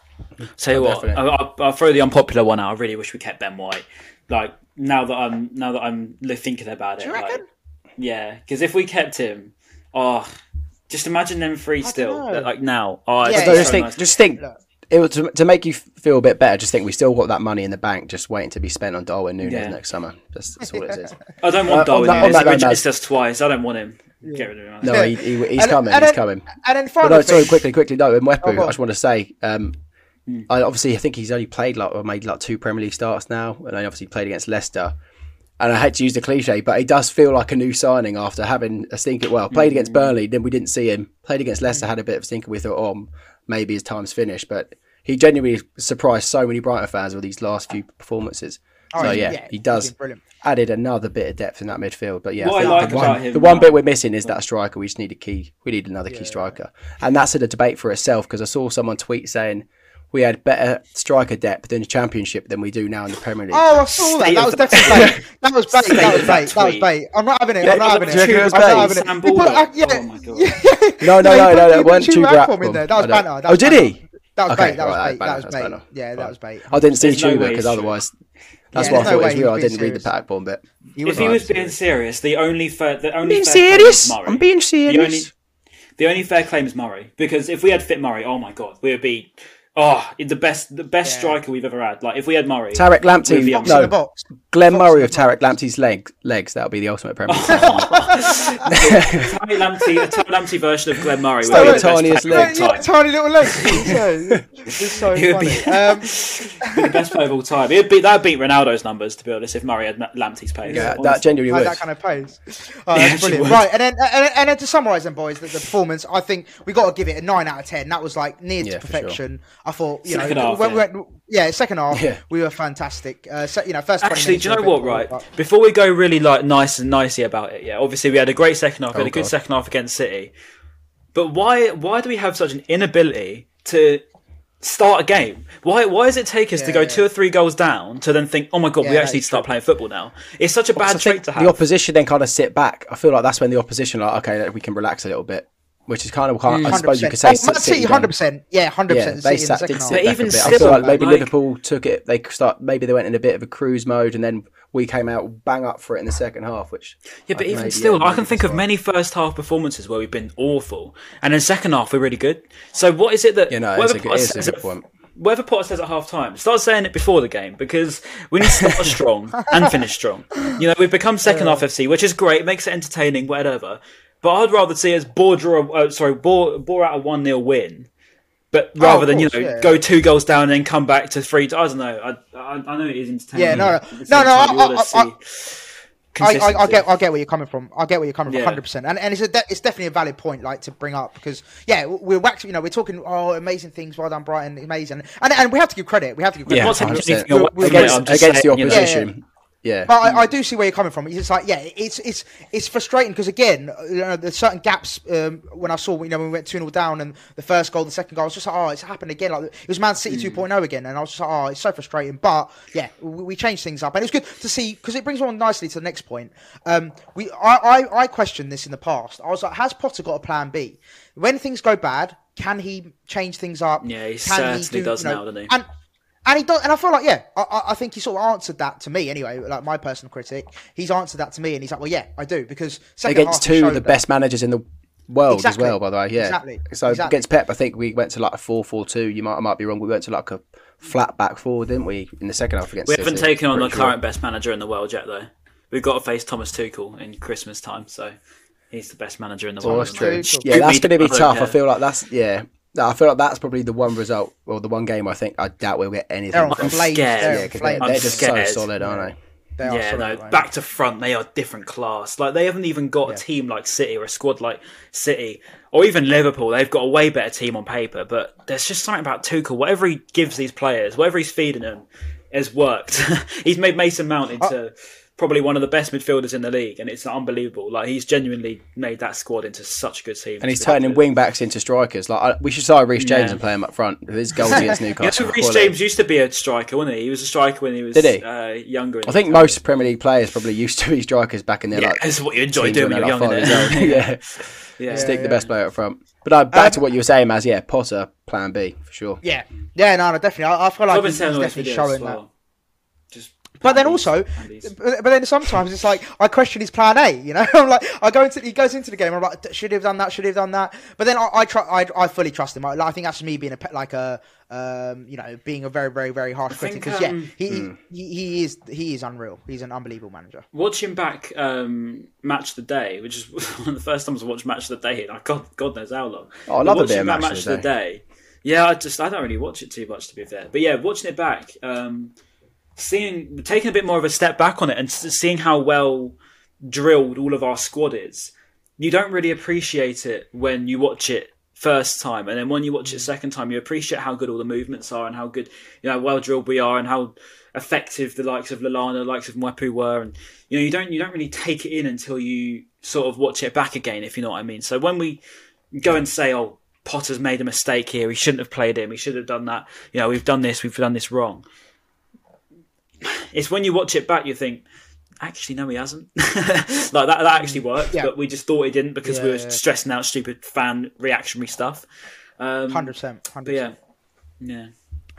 Tell you what. I, I'll, I'll throw the unpopular one out. I really wish we kept Ben White. Like now that I'm now that I'm thinking about it, you like, yeah, because if we kept him, oh, just imagine them three still. Like now, oh, it's Yeah, So so yeah. just think, just think. It was to, to make you feel a bit better. Just think we still got that money in the bank, just waiting to be spent on Darwin Nunez Yeah. next summer. That's, that's all it is. I don't Uh, want on Darwin on Nunez. that He note, rejected twice. I don't want him. get rid of him. No, he, he, he's And- coming. and he's then- coming. And then But final no, sorry, quickly, quickly. No, in Mwepu, Oh, I just want to say, um, Hmm. I obviously I think he's only played like or made like two Premier League starts now, and I obviously played against Leicester. And I hate to use the cliche, but he does feel like a new signing after having a stinker. Well, played Hmm. against Burnley, then we didn't see him. Played against Leicester, had a bit of a stinker. We thought, oh, maybe his time's finished. But he genuinely surprised so many Brighton fans with these last few performances. Oh, so yeah, yeah, he does added another bit of depth in that midfield. But yeah, What I think like the about one, him the one bit we're missing is that striker. We just need a key. We need another key striker, and that's a debate for itself. Because I saw someone tweet saying we had better striker depth in the Championship than we do now in the Premier League. Oh, I saw that. State That was the- definitely bait. That was bait. State That was of that bait. That was bait. I'm not having it. Yeah, I'm not having it. you it was I'm not bait? having it. Sam put- uh, yeah, Oh my God. No, no, he no, no, he that put weren't two two Rackham Rackham. in there. That was I banner. Oh, was did he? That was Okay, bait. That was bait. That was bait. Yeah, that was bait. I didn't see There's no because otherwise, that's Yeah, what I there's no thought it was he real. I didn't read the serious. Packborn bit. He If he right. was being serious, the only fair, the only Being fair claim serious? is Murray. I'm being The only, serious. the only fair claim is Murray because if we had fit Murray, oh my god, we would be oh the best the best Yeah. striker we've ever had. Like if we had Murray, Tariq we'd Lamptey, on- Box in no, the box. Glenn Box Murray of Tariq. Lamptey's leg, legs. That would be the ultimate Premier League. Tariq Lamptey, a Tariq Lamptey version of Glenn Murray. would So be the best tiniest player of legs. all Yeah, time. tiny little legs. It's so, it's so He would funny. be- Um, Be the best player of all time. It'd beat that beat Ronaldo's numbers to be honest. If Murray had Lamptey's pace, yeah, honestly. that genuinely had would. that kind of pace. Oh, Yeah, that's brilliant. Right, and then and, and then to summarise then, boys, the, the performance, I think we got to give it a nine out of ten. That was like near Yeah, to for sure. I thought, you Second know, half, when yeah. we went, yeah, second half, Yeah. we were fantastic. Uh, so, you know, first Actually, do you know what? Right, but- before we go really like nice and nicey about it, yeah. Obviously, we had a great second half. We had Oh, a good God. second half against City, but why? Why do we have such an inability to start a game? Why? Why does it take us to go yeah. two or three goals down to then think, oh my god, we actually need to start true. playing football now? It's such a bad trait to have. the opposition then kind of sit back. I feel like that's when the opposition are like, okay, we can relax a little bit, which is kind of, kind of I suppose you could say, Oh, City, hundred percent. Yeah, hundred Yeah, percent. they City sat, did half. sit But even a bit. I still, feel like maybe like- Liverpool took it. They start maybe they went in a bit of a cruise mode, and then we came out bang up for it in the second half. Which Yeah, but even maybe, still, yeah, I can think of many first half performances where we've been awful, and then second half we're really good. So what is it that You know, it's a good- it's a good point. whatever Potter says at half time, start saying it before the game because we need to start strong and finish strong. You know, we've become second half FC, which is great, makes it entertaining, whatever. But I'd rather see us bore draw, uh, sorry, bore, bore out a one 0 win. But rather Oh, of than you know yeah. go two goals down and then come back to three, I don't know. I I, I know it is entertaining. Yeah, no, no. but No, no, I- I- I, I, I consistency. get, I get where you're coming from. I get where you're coming from, Yeah. hundred percent. And and it's a, de- it's definitely a valid point, like to bring up because yeah, we're waxing. You know, we're talking oh amazing things. Well done, Brighton, amazing. And and we have to give credit. We have to give credit. Yeah, I'm 100%. anything away from it, against against the saying, you know. opposition. Yeah, But I, I do see where you're coming from. It's like, yeah, it's it's it's frustrating because again, you know, there's certain gaps. Um, when I saw, you know, when we went two 0 down and the first goal, the second goal, I was just like, oh, it's happened again. Like it was Man City 2.0 again, and I was just like, oh, it's so frustrating. But yeah, we, we changed things up, and it was good to see because it brings on nicely to the next point. Um, we I, I I questioned this in the past. I was like, has Potter got a plan B when things go bad? Can he change things up? Yeah, he Can certainly does now, doesn't he? And and he does, and I feel like yeah, I- I, I think he sort of answered that to me anyway. Like my personal critic, he's answered that to me, and he's like, well, yeah, I do because second against half two of the that- best managers in the world Exactly. as well. By the way, yeah, Exactly. So Exactly. against Pep, I think we went to like a four-four-two. You might, I might be wrong. We went to like a flat back four, didn't we, in the second half against? We haven't City? taken on the sure. current best manager in the world yet, though. We've got to face Thomas Tuchel in Christmas time, so he's the best manager in the Oh, world. that's true. Yeah, that's going to be me, I tough. I feel like that's yeah. No, I feel like that's probably the one result or the one game I think I doubt we'll get anything. They're on from. flames. scared. They're Yeah, on because they're, flames. they're just scared. so solid, aren't they? They Yeah, solid, no, right? back to front, they are different class. Like they haven't even got a team like City or a squad like City or even Liverpool. They've got a way better team on paper, but there's just something about Tuchel. Whatever he gives these players, whatever he's feeding them, has worked. he's made Mason Mount into probably one of the best midfielders in the league, and it's unbelievable. Like he's genuinely made that squad into such a good team. And he's turning ridiculous. wing backs into strikers. Like I, we should sign Reece James Yeah. and play him up front. With his goals against Yeah, Newcastle. so were Reece. James used to be a striker, wasn't he? He was a striker when he was Did he? Uh, younger. I think the most Premier League players probably used to be strikers back in their Yeah, like. that's what you enjoy doing when when you're young. like five innit? years old. yeah. yeah. stick the best player up front. But uh, back to what you were saying, as yeah, Potter plan B for sure. Yeah, yeah, no, no, definitely. I, I feel like I've he's, he's definitely video showing that. well. Just But then also, Andy's. but but then sometimes it's like I question his plan A. You know, I'm like I go into he goes into the game. I'm like, should he have done that? Should he have done that? But then I, I try. I, I fully trust him. I, I think that's me being a pe- like a um, you know being a very very very harsh critic think, because yeah, um, he, hmm. he he is he is unreal. He's an unbelievable manager. Watching back um, Match of the Day, which is one of the first times I watched Match of the Day, like God, God knows how long. Oh, I But love a bit watching of that Match of the Day. Yeah, I just I don't really watch it too much to be fair, but yeah, watching it back, um, seeing taking a bit more of a step back on it and seeing how well drilled all of our squad is, you don't really appreciate it when you watch it first time, and then when you watch it mm. second time, you appreciate how good all the movements are and how good you know well drilled we are and how effective the likes of Lallana, the likes of Mwepu were, and you know you don't you don't really take it in until you sort of watch it back again, if you know what I mean. So when we go and say, "Oh, Potter's made a mistake here. He shouldn't have played him. He should have done that. You know, we've done this. We've done this wrong." It's when you watch it back, you think, actually, no, he hasn't. like that, that actually worked, Yeah. but we just thought he didn't because we were yeah. stressing out stupid fan reactionary stuff. Um, Hundred percent. but yeah, yeah.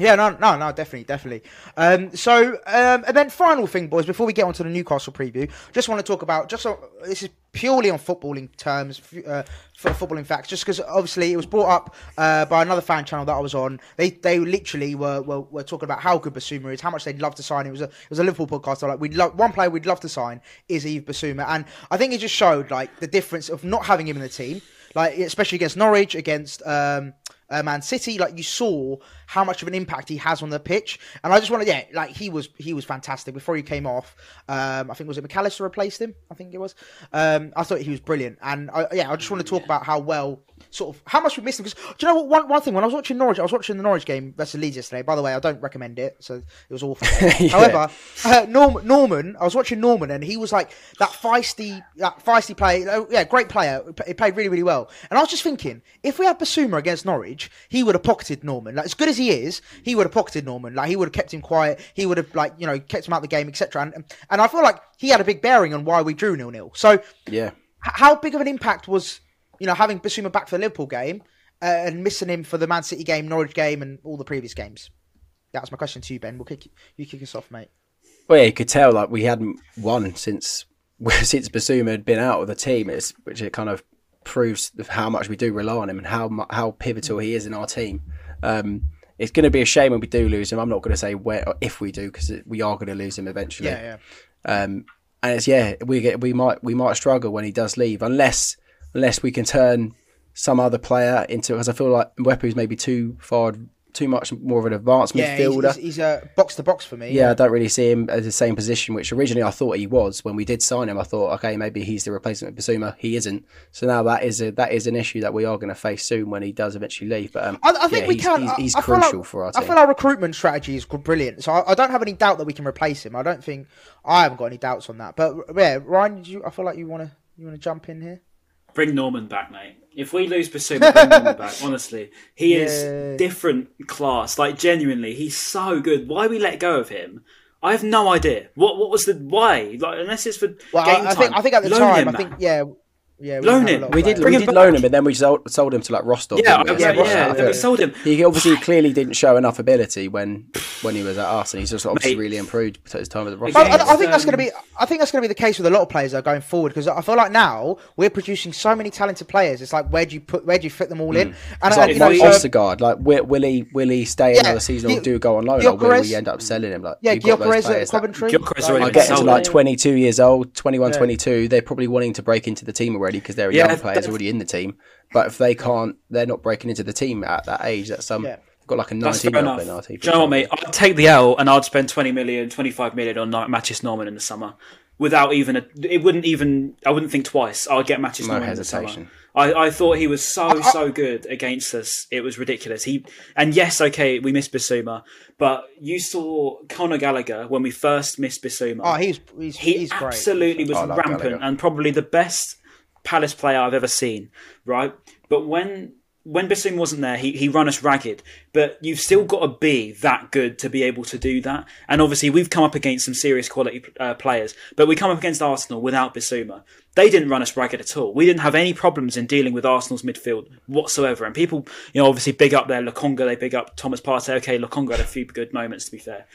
Yeah, no, no, no, definitely, definitely. Um, so, um, and then final thing, boys, before we get onto the Newcastle preview, just want to talk about just so, this is purely on footballing terms, uh, for footballing facts, just because obviously it was brought up uh, by another fan channel that I was on. They they literally were, were, were talking about how good Bissouma is, how much they'd love to sign. It was a it was a Liverpool podcast. Like, we'd love one player we'd love to sign is Yves Bissouma, and I think it just showed like the difference of not having him in the team, like especially against Norwich, against. Um, uh, Man City, like you saw how much of an impact he has on the pitch, and I just want to, yeah, like he was, he was fantastic before he came off. Um, I think was it Mac Allister replaced him. I think it was. Um, I thought he was brilliant, and I, yeah, I just want to talk about how well, sort of, how much we missed him. Because do you know what? One, one thing when I was watching Norwich, I was watching the Norwich game versus Leeds yesterday. By the way, I don't recommend it, so it was awful. However, uh, Norm, Normann, I was watching Normann, and he was like that feisty, that feisty player. oh, Yeah, great player. He played really, really well. And I was just thinking, if we had Bissouma against Norwich, he would have pocketed Normann. Like as good as he is, he would have pocketed Normann. Like he would have kept him quiet. He would have like you know kept him out of the game, etc. And and I feel like he had a big bearing on why we drew nil nil. So h- Yeah. how big of an impact was you know having Bissouma back for the Liverpool game uh, and missing him for the Man City game, Norwich game, and all the previous games? That's my question to you, Ben. We'll kick you kick us off, mate. Well, yeah, you could tell like we hadn't won since since Bissouma had been out of the team, it's, which it kind of proves how much we do rely on him and how how pivotal he is in our team. Um, it's going to be a shame when we do lose him. I'm not going to say where or if we do because we are going to lose him eventually. Yeah, yeah. Um, and it's yeah, we get we might we might struggle when he does leave unless unless we can turn some other player into because I feel like Mwepu's maybe too far too much more of an advanced Yeah, midfielder. he's, he's a box to box for me. Yeah, I don't really see him as the same position, which originally I thought he was when we did sign him. I thought, okay, maybe he's the replacement of Bissouma. He isn't. So now that is a, that is an issue that we are going to face soon when he does eventually leave. But um, I, I think yeah, we he's, can. He's, he's I crucial like- for our I feel our recruitment strategy is brilliant. So I, I don't have any doubt that we can replace him. I don't think I haven't got any doubts on that. But yeah, Ryan, did you? I feel like you want to you want to jump in here. Bring Normann back, mate. If we lose Bissouma, bring Normann back. Honestly, he Yeah. is different class. Like genuinely, he's so good. Why we let go of him? I have no idea. What what was the why? Like unless it's for Well, game I, I time. think I think at the Loan time, him, I think yeah, yeah. we Loan him. we did we did back. loan him, and then we sold, sold him to like Rostov. Yeah, didn't we? I- Yeah, yeah, yeah, we sold him. He obviously clearly didn't show enough ability when when he was at us, and he's just obviously Mate. really improved his time at the I, I, I think that's um, going to be. I think that's going to be the case with a lot of players that are going forward because I feel like now we're producing so many talented players. It's like where do you put where do you fit them all in? And, It's and, like you know, Ostergaard, like will, will he will he stay Yeah, another season or Gio- do go on loan, or will we end up selling him? Like yeah, you've Gyökeres at Coventry. Gyökeres Like, already I been get into like 22 years old, 21, Yeah. 22. They're probably wanting to break into the team already because they're Yeah, young players already in the team. But if they can't, they're not breaking into the team at that age. That's some Yeah. Got like a That's 19 fair year enough. old in our team. Do you know what, mate? I'd take the L and I'd spend 20 million, 25 million on Ni- Mathias Normann in the summer without even a. It wouldn't even. I wouldn't think twice. I'd get Mathias No Normann in the summer. hesitation. I, I thought he was so so good against us. It was ridiculous. He and yes, okay, we missed Bissouma, but you saw Conor Gallagher when we first missed Bissouma. Oh, he's he's he he's great. absolutely was I love rampant Gallagher. and probably the best Palace player I've ever seen. Right, but when when Bissouma wasn't there, he, he run us ragged. But you've still got to be that good to be able to do that. And obviously, we've come up against some serious quality uh, players, but we come up against Arsenal without Bissouma. They didn't run us ragged at all. We didn't have any problems in dealing with Arsenal's midfield whatsoever. And people, you know, obviously big up there Lokonga, they big up Thomas Partey. Okay, Lokonga had a few good moments, to be fair.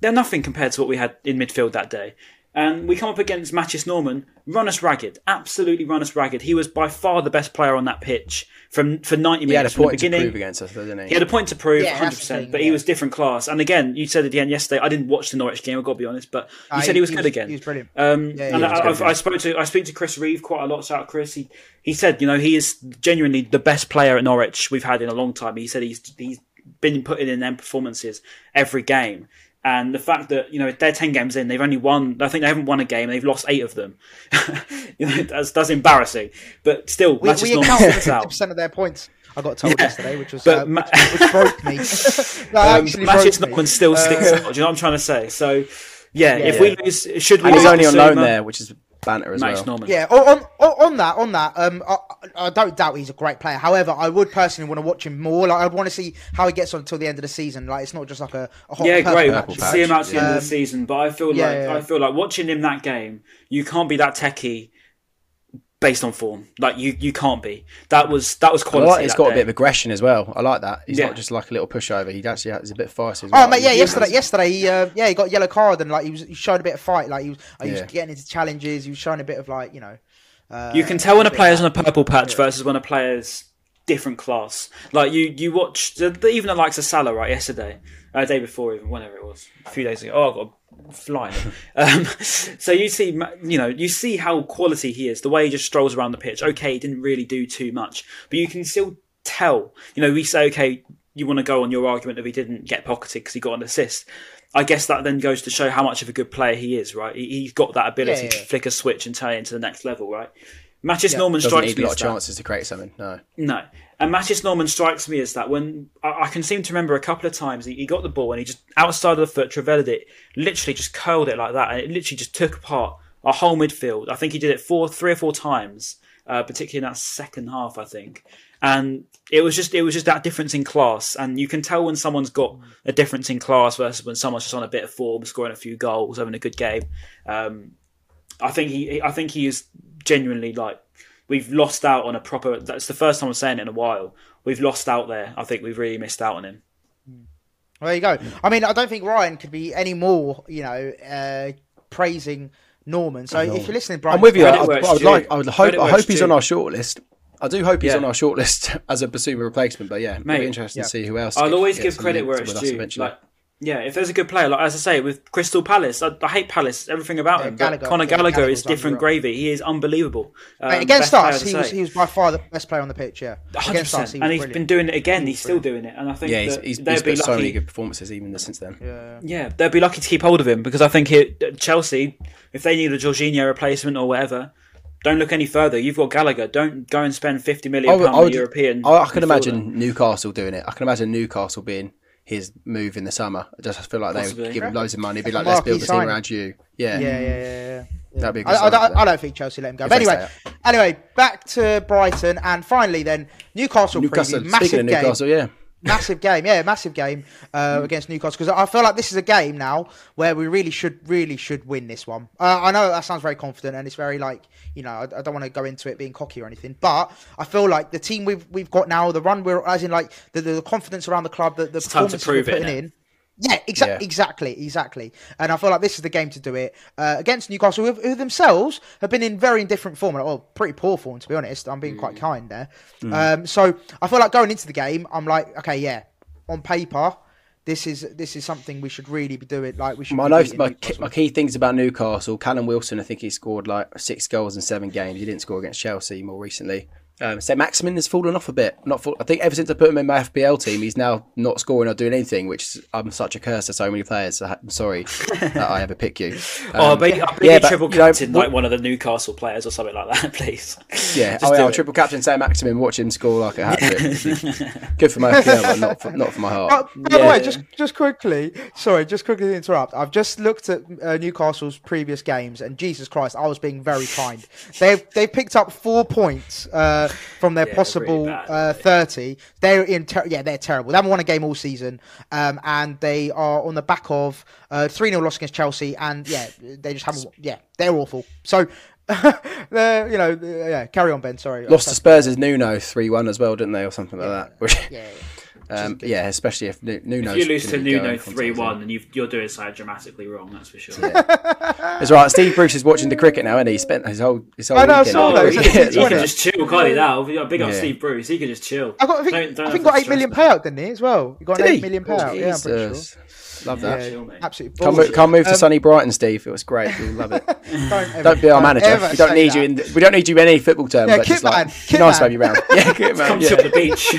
they're nothing compared to what we had in midfield that day. And we come up against Mathias Normann, run us ragged, absolutely run us ragged. He was by far the best player on that pitch from for ninety minutes. He had a minutes from the point to beginning. prove against us, didn't he? He had a point to prove, hundred the percent. thing, But he was different class. And again, you said at the end yesterday. I didn't watch the Norwich game. I've got to be honest, but you Uh, said he was he good was- again. he was brilliant. Um, Yeah, and he I, I, good, I spoke to I speak to Chris Reeve quite a lot. Shout out Chris. He he said, you know, he is genuinely the best player at Norwich we've had in a long time. He said he's he's been putting in them performances every game. And the fact that you know they're ten games in, they've only won. I think they haven't won a game. They've lost eight of them. you know that's that's embarrassing. But still, We, Manchester we Normann accounted for sticks out. fifty percent of their points. I got told Yeah, yesterday, which was but uh, Ma- which, which broke me. that Um, actually Manchester broke me. Normann still sticks Uh, out. Do you know what I'm trying to say? So, yeah, if Yeah. we lose, should we And he's only on loan there, which is banter as Max well. Normann. Yeah, on, on on that, on that, um, I, I don't doubt he's a great player. However, I would personally want to watch him more. Like, I'd want to see how he gets on until the end of the season. Like, it's not just like a, a hot Yeah, great. patch. Purple See him out to the end of the season, but I feel yeah, like yeah. I feel like watching him that game, you can't be that techie based on form. Like you, you can't be. That was that was I quality. like he's that got a bit of aggression as well. I like that. He's Yeah. not just like a little pushover. He actually has a bit feisty as Oh well. mate, yeah. He- Yesterday, yesterday, he uh, yeah, he got a yellow card and like he was he showed a bit of fight. Like he was, he was Yeah. getting into challenges. He was showing a bit of like you know. Uh, You can tell when a player's on a purple patch versus when a player's different class. Like you, you watch the, the, even the likes of Salah right yesterday, uh, day before, even whenever it was, a few days ago. Oh, I got a flying. um, so you see, you know, you see how quality he is. The way he just strolls around the pitch. Okay, he didn't really do too much, but you can still tell. You know, we say, okay, you want to go on your argument that he didn't get pocketed because he got an assist. I guess that then goes to show how much of a good player he is, right? He, he's got that ability Yeah, to yeah. flick a switch and turn it into the next level, right? Mathias Normann doesn't strikes need me a lot as of that. chances to create something. No. No. And Mathias Normann strikes me as that when I, I can seem to remember a couple of times he, he got the ball and he just outside of the foot travelled it, literally just curled it like that, and it literally just took apart our whole midfield. I think he did it four, three or four times, uh, particularly in that second half. I think, and it was just it was just that difference in class, and you can tell when someone's got a difference in class versus when someone's just on a bit of form, scoring a few goals, having a good game. Um, I think he, I think he is genuinely like we've lost out on a proper. That's the first time I'm saying it in a while. We've lost out there. I think we've really missed out on him. There you go. I mean, I don't think Ryan could be any more, you know, uh, praising Normann. So if you're listening, Brian, I'm with you. I, Credit where I would like. I would hope. I hope he's due. on our shortlist. I do hope he's Yeah. on our shortlist as a Bissouma replacement. But yeah, it'll be interesting to see who else. I'll gets- always give credit where it's due. Like, yeah, if there's a good player, like as I say with Crystal Palace, I, I hate Palace, everything about Yeah, him. Gallagher- but Conor yeah, Gallagher is different unreal. gravy. He is unbelievable. Um, Mate, against us, he was, he was by far the best player on the pitch. Yeah, against 100%. us, he was and he's brilliant. been doing it again. He's still doing it, and I think yeah, he's, that he's, they'd he's be put so many good performances even since then. Yeah, they'd be lucky to keep hold of him because I think it, Chelsea, if they need a Jorginho replacement or whatever, don't look any further. You've got Gallagher. Don't go and spend fifty million I would- pound I on a European. I, I can midfielder. imagine Newcastle doing it. I can imagine Newcastle being his move in the summer. I just feel like they Possibly. would give him loads of money. Be like, let's build the team signing. around you. Yeah, Yeah, yeah, yeah, yeah. yeah. That'd be a good I, I, signing don't- them. I don't think Chelsea let him go. If But they anyway, anyway, back to Brighton, and finally then Newcastle. Newcastle. preview. Massive Speaking of game. Newcastle, yeah, massive game, yeah, massive game uh, against Newcastle because I feel like this is a game now where we really should, really should win this one. Uh, I know that sounds very confident and it's very like you know I, I don't want to go into it being cocky or anything, but I feel like the team we've we've got now, the run we're as in like the, the confidence around the club, the, the to prove we're it, putting in. Yeah, exa- Yeah. exactly, exactly. And I feel like this is the game to do it uh, against Newcastle, who, who themselves have been in very indifferent form, or pretty poor form, to be honest. I'm being Mm. quite kind there. Um, so I feel like going into the game, I'm like, okay, yeah, on paper, this is this is something we should really be doing. Like we should. my be notes, my, Newcastle. my key things about Newcastle. Callum Wilson, I think he scored like six goals in seven games. He didn't score against Chelsea more recently. Um, so Maximin has fallen off a bit. Not fall, I think ever since I put him in my FPL team, he's now not scoring or doing anything, which I'm such a curse to so many players. I'm sorry that I ever pick you. Oh, I Um, bet, I bet yeah, you but, triple you know, captain like one of the Newcastle players or something like that, please. Yeah, Just oh yeah, do I'll triple captain Saint-Maximin, watch him score like a hat trick. Good for my FPL, but not for, not for my heart. Oh, by the way, just just quickly, sorry, just quickly to interrupt. I've just looked at uh, Newcastle's previous games, and Jesus Christ, I was being very kind. They've they picked up four points uh, from their Yeah, possible really bad, uh, thirty. They're in, ter- yeah, they're terrible. They haven't won a game all season, um, and they are on the back of uh, three 0 loss against Chelsea, and yeah, they just haven't. Yeah, they're awful. So. they're, you know, yeah. Carry on, Ben. Sorry. Lost to Spurs is Nuno three one as well, didn't they, or something like that? Which, Yeah, Um, yeah, especially if Nuno. If you lose to Nuno three one, then you've, you're doing something dramatically wrong. That's for sure. It's right. Steve Bruce is watching the cricket now, and he spent his whole his whole I know, I saw that. He said cricket. he's he Why can just chill, can't he? Now, big up Yeah. Steve Bruce. He can just chill. I got. I think, Don't- don't I have think got eight million stress million payout, didn't he? As well. He got Did an he? eight million payout. yeah, I'm pretty sure. Jesus. Love that. Yeah, Chill, mate. absolutely. Come, bullshit. come move to Um, sunny Brighton, Steve. It was great. You'll love it. Don't, ever, Don't be our don't manager. We don't need that. you in. We don't need you in any football term. Yeah, but just like man, be Kit nice to man. have you round. Yeah, Kit man. Come Yeah. to the beach.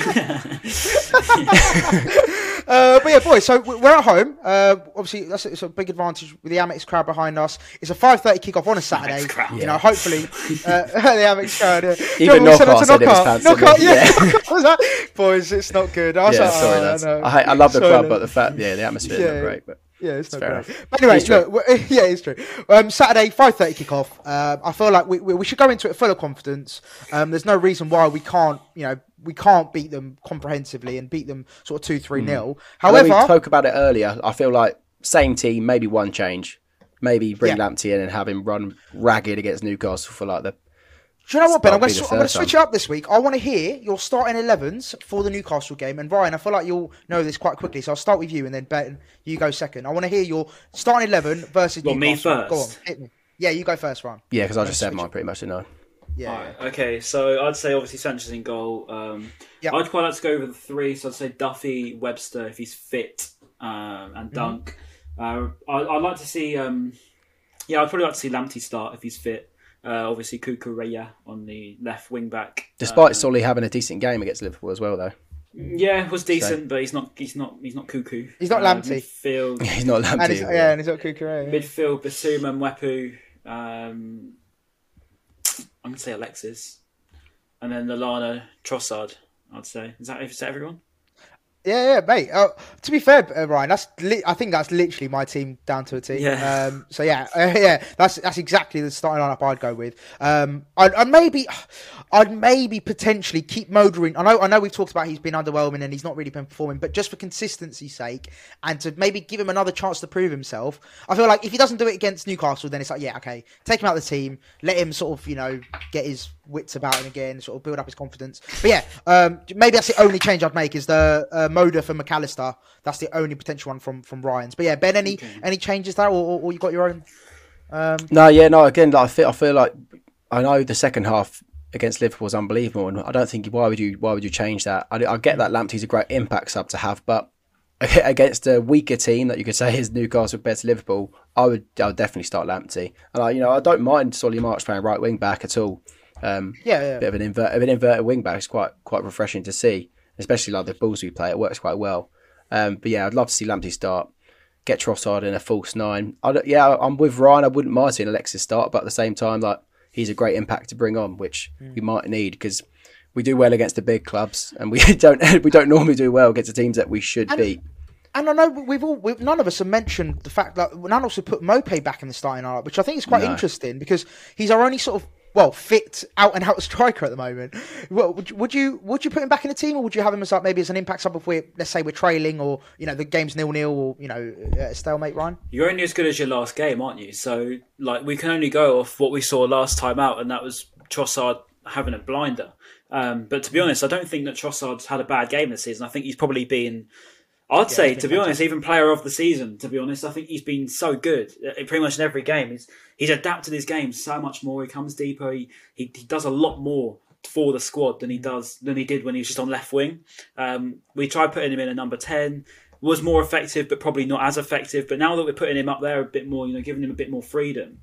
Uh, but yeah, boys. So we- we're at home. Uh, obviously, that's a, it's a big advantage with the Amex crowd behind us. It's a five thirty kickoff on a Saturday. crowd. You know, hopefully uh, the Amex crowd. Yeah. Even John, we said Knockout it's a said it was knockout. fancy, Knockout, didn't yeah. Yeah. What was that? Boys, it's not good. I was Yeah, like, sorry, oh, lads. no. I, hate, I love the Sorry, club, lads. but the fact, yeah, the atmosphere is Yeah. not great. But Yeah, it's not fair great. enough. But anyway, It's true. look, yeah, it's true. Um, Saturday, five thirty kickoff. Uh, I feel like we, we we should go into it full of confidence. Um, there's no reason why we can't, you know, we can't beat them comprehensively and beat them sort of two three hmm. nil. I know we spoke about it earlier. I feel like same team, maybe one change. Maybe bring Yeah. Lamptey in and have him run ragged against Newcastle for like the. do you know what, Ben? I'm going to I'm going to switch it up this week. I want to hear your starting 11s for the Newcastle game. And Ryan, I feel like you'll know this quite quickly, so I'll start with you, and then Ben, you go second. I want to hear your starting 11 versus Well, me Newcastle. Go on, hit me. Yeah, you go first, Ryan. Yeah, because I just said mine pretty much, didn't I? Yeah. Alright, okay, so I'd say obviously Sanchez in goal. Um, Yep. I'd quite like to go over the three, so I'd say Duffy, Webster if he's fit, um, Mm-hmm. and Dunk. Uh, I, I'd like to see, um, yeah, I'd probably like to see Lamptey start if he's fit. Uh, obviously, Cucurella on the left wing back. Despite Uh, Solly having a decent game against Liverpool as well, though. yeah, was decent, but he's not, he's not, he's not Cuckoo. He's not Uh, Lamptey. Midfield, He's not And Lamptey. he's, yeah, and he's not got yeah. midfield, Bissouma, Mwepu. Um, I'm gonna say Alexis, and then Lallana, Trossard. I'd say is that is that everyone? Yeah, yeah, mate. Uh, to be fair, uh, Ryan, that's li- I think that's literally my team down to a T. Yeah. Um, so yeah, uh, yeah, that's that's exactly the starting lineup I'd go with. Um, I'd, I'd maybe, I'd maybe potentially keep Modering. I know, I know, we've talked about he's been underwhelming and he's not really been performing, but just for consistency's sake and to maybe give him another chance to prove himself, I feel like if he doesn't do it against Newcastle, then it's like, yeah, okay, take him out of the team, let him sort of, you know, get his wits about him again, sort of build up his confidence. But yeah, um, maybe that's the only change I'd make is the uh, Moder for Mac Allister. That's the only potential one from from Ryan's. But yeah, Ben, any any changes there, or, or, or you got your own? Um, No, yeah, no. Again, like, I feel, I feel like I know the second half against Liverpool was unbelievable, and I don't think why would you why would you change that? I, I get that Lamptey's a great impact sub to have, but against a weaker team that you could say is Newcastle compared to Liverpool, I would I would definitely start Lamptey, and I you know I don't mind Solly March playing right wing back at all. Um, yeah, yeah. bit of an invert of an inverted wing back is quite quite refreshing to see, especially like the balls we play. It works quite well. Um, but yeah, I'd love to see Lamptey start. Get Trossard in a false nine. I yeah, I'm with Ryan. I wouldn't mind seeing Alexis start, but at the same time, like he's a great impact to bring on, which we might need because we do well against the big clubs, and we don't we don't normally do well against the teams that we should beat. And I know we've all we've, none of us have mentioned the fact that none of us have put Maupay back in the starting lineup, which I think is quite No. interesting because he's our only sort of well fit out and out striker at the moment. Well, would, you- would you would you put him back in the team, or would you have him as like maybe as an impact sub if we're let's say we're trailing, or you know the game's nil nil, or you know stalemate, Ryan? You're only as good as your last game, aren't you? So, like, we can only go off what we saw last time out, and that was Trossard having a blinder. Um, but to be honest, I don't think that Trossard's had a bad game this season. I think he's probably been, I'd say, to be honest, even player of the season. To be honest, I think he's been so good pretty much in every game. He's he's adapted his game so much more. He comes deeper. He he, he does a lot more for the squad than he does than he did when he was just on left wing. Um, we tried putting him in a number ten was more effective, but probably not as effective. But now that we're putting him up there a bit more, you know, giving him a bit more freedom,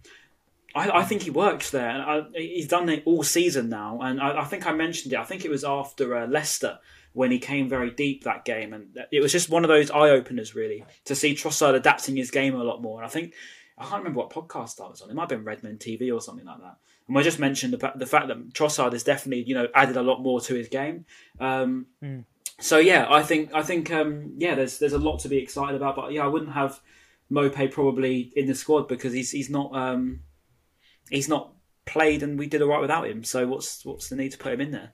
I, I think he works there. And I, he's done it all season now. And I, I think I mentioned it. I think it was after uh, Leicester when he came very deep that game, and it was just one of those eye openers really to see Trossard adapting his game a lot more. And I think I can't remember what podcast I was on. It might have been Redmond TV or something like that. And I just mentioned the, the fact that Trossard has definitely, you know, added a lot more to his game. Um, so yeah, I think I think um, yeah, there's there's a lot to be excited about. But yeah, I wouldn't have Maupay probably in the squad because he's he's not um, he's not played, and we did all right without him. So what's what's the need to put him in there?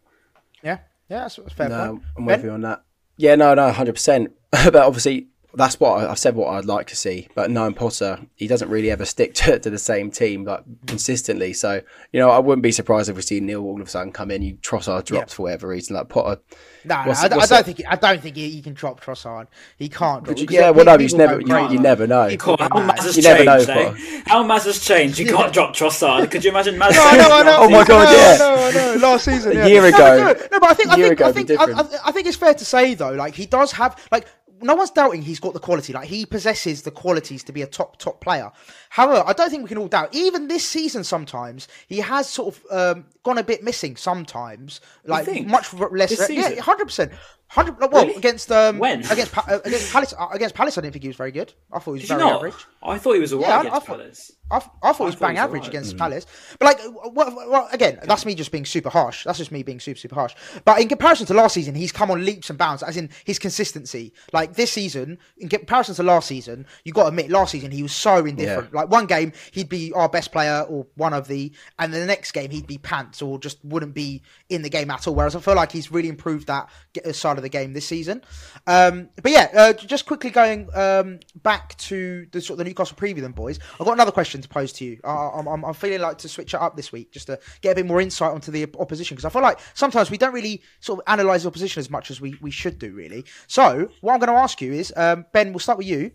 Yeah, yeah, that's, fair No, point. I'm Ben? with you on that. Yeah, no, no, hundred percent. But obviously, that's what I, I've said. What I'd like to see, but knowing Potter, he doesn't really ever stick to, to the same team like consistently. So you know, I wouldn't be surprised if we see Neil all of a sudden come in. You Trossard drops for whatever reason. Like Potter, No, no, What's- I, I don't that? think. He, I don't think he, he can drop Trossard. He can't. Drop, because yeah, well, no, you never, you, you never know. People Cool. go How mad. Maz has You never changed, know, eh? How Maz has changed. You can't drop Trossard. Could you imagine Maz? No, I know, I know. Oh my God, no, yeah. No, no, last season. A year No, ago- No, no, but I think, a I year think, I think, be I, different. I, I think it's fair to say though, like he does have, like, no one's doubting he's got the quality. Like he possesses the qualities to be a top top player. However, I don't think we can all doubt. Even this season, sometimes he has sort of um, gone a bit missing. Sometimes, like think? much less. Yeah, hundred percent. Hundred. Well, Really? against um, When? against Pa- uh, against Palace uh, against Palace, I didn't think he was very good. I thought he was Did very not? average. I thought he was alright Yeah, I- against I thought- Palace. I, I thought he was thought bang was average alright. against Palace, but like, well, well, again, that's me just being super harsh. That's just me being super, super harsh. But in comparison to last season, he's come on leaps and bounds, as in his consistency. Like this season, in comparison to last season, you got to admit, last season he was so indifferent. Like one game he'd be our best player or one of the, and then the next game he'd be pants or just wouldn't be in the game at all. Whereas I feel like he's really improved that side of the game this season. Um, but yeah, uh, just quickly going um, back to the sort of the Newcastle preview, then boys. I've got another question to pose to you. I, I'm, I'm, I'm feeling like to switch it up this week just to get a bit more insight onto the opposition because I feel like sometimes we don't really sort of analyze the opposition as much as we, we should do, really. So what I'm going to ask you is, um, Ben, we'll start with you.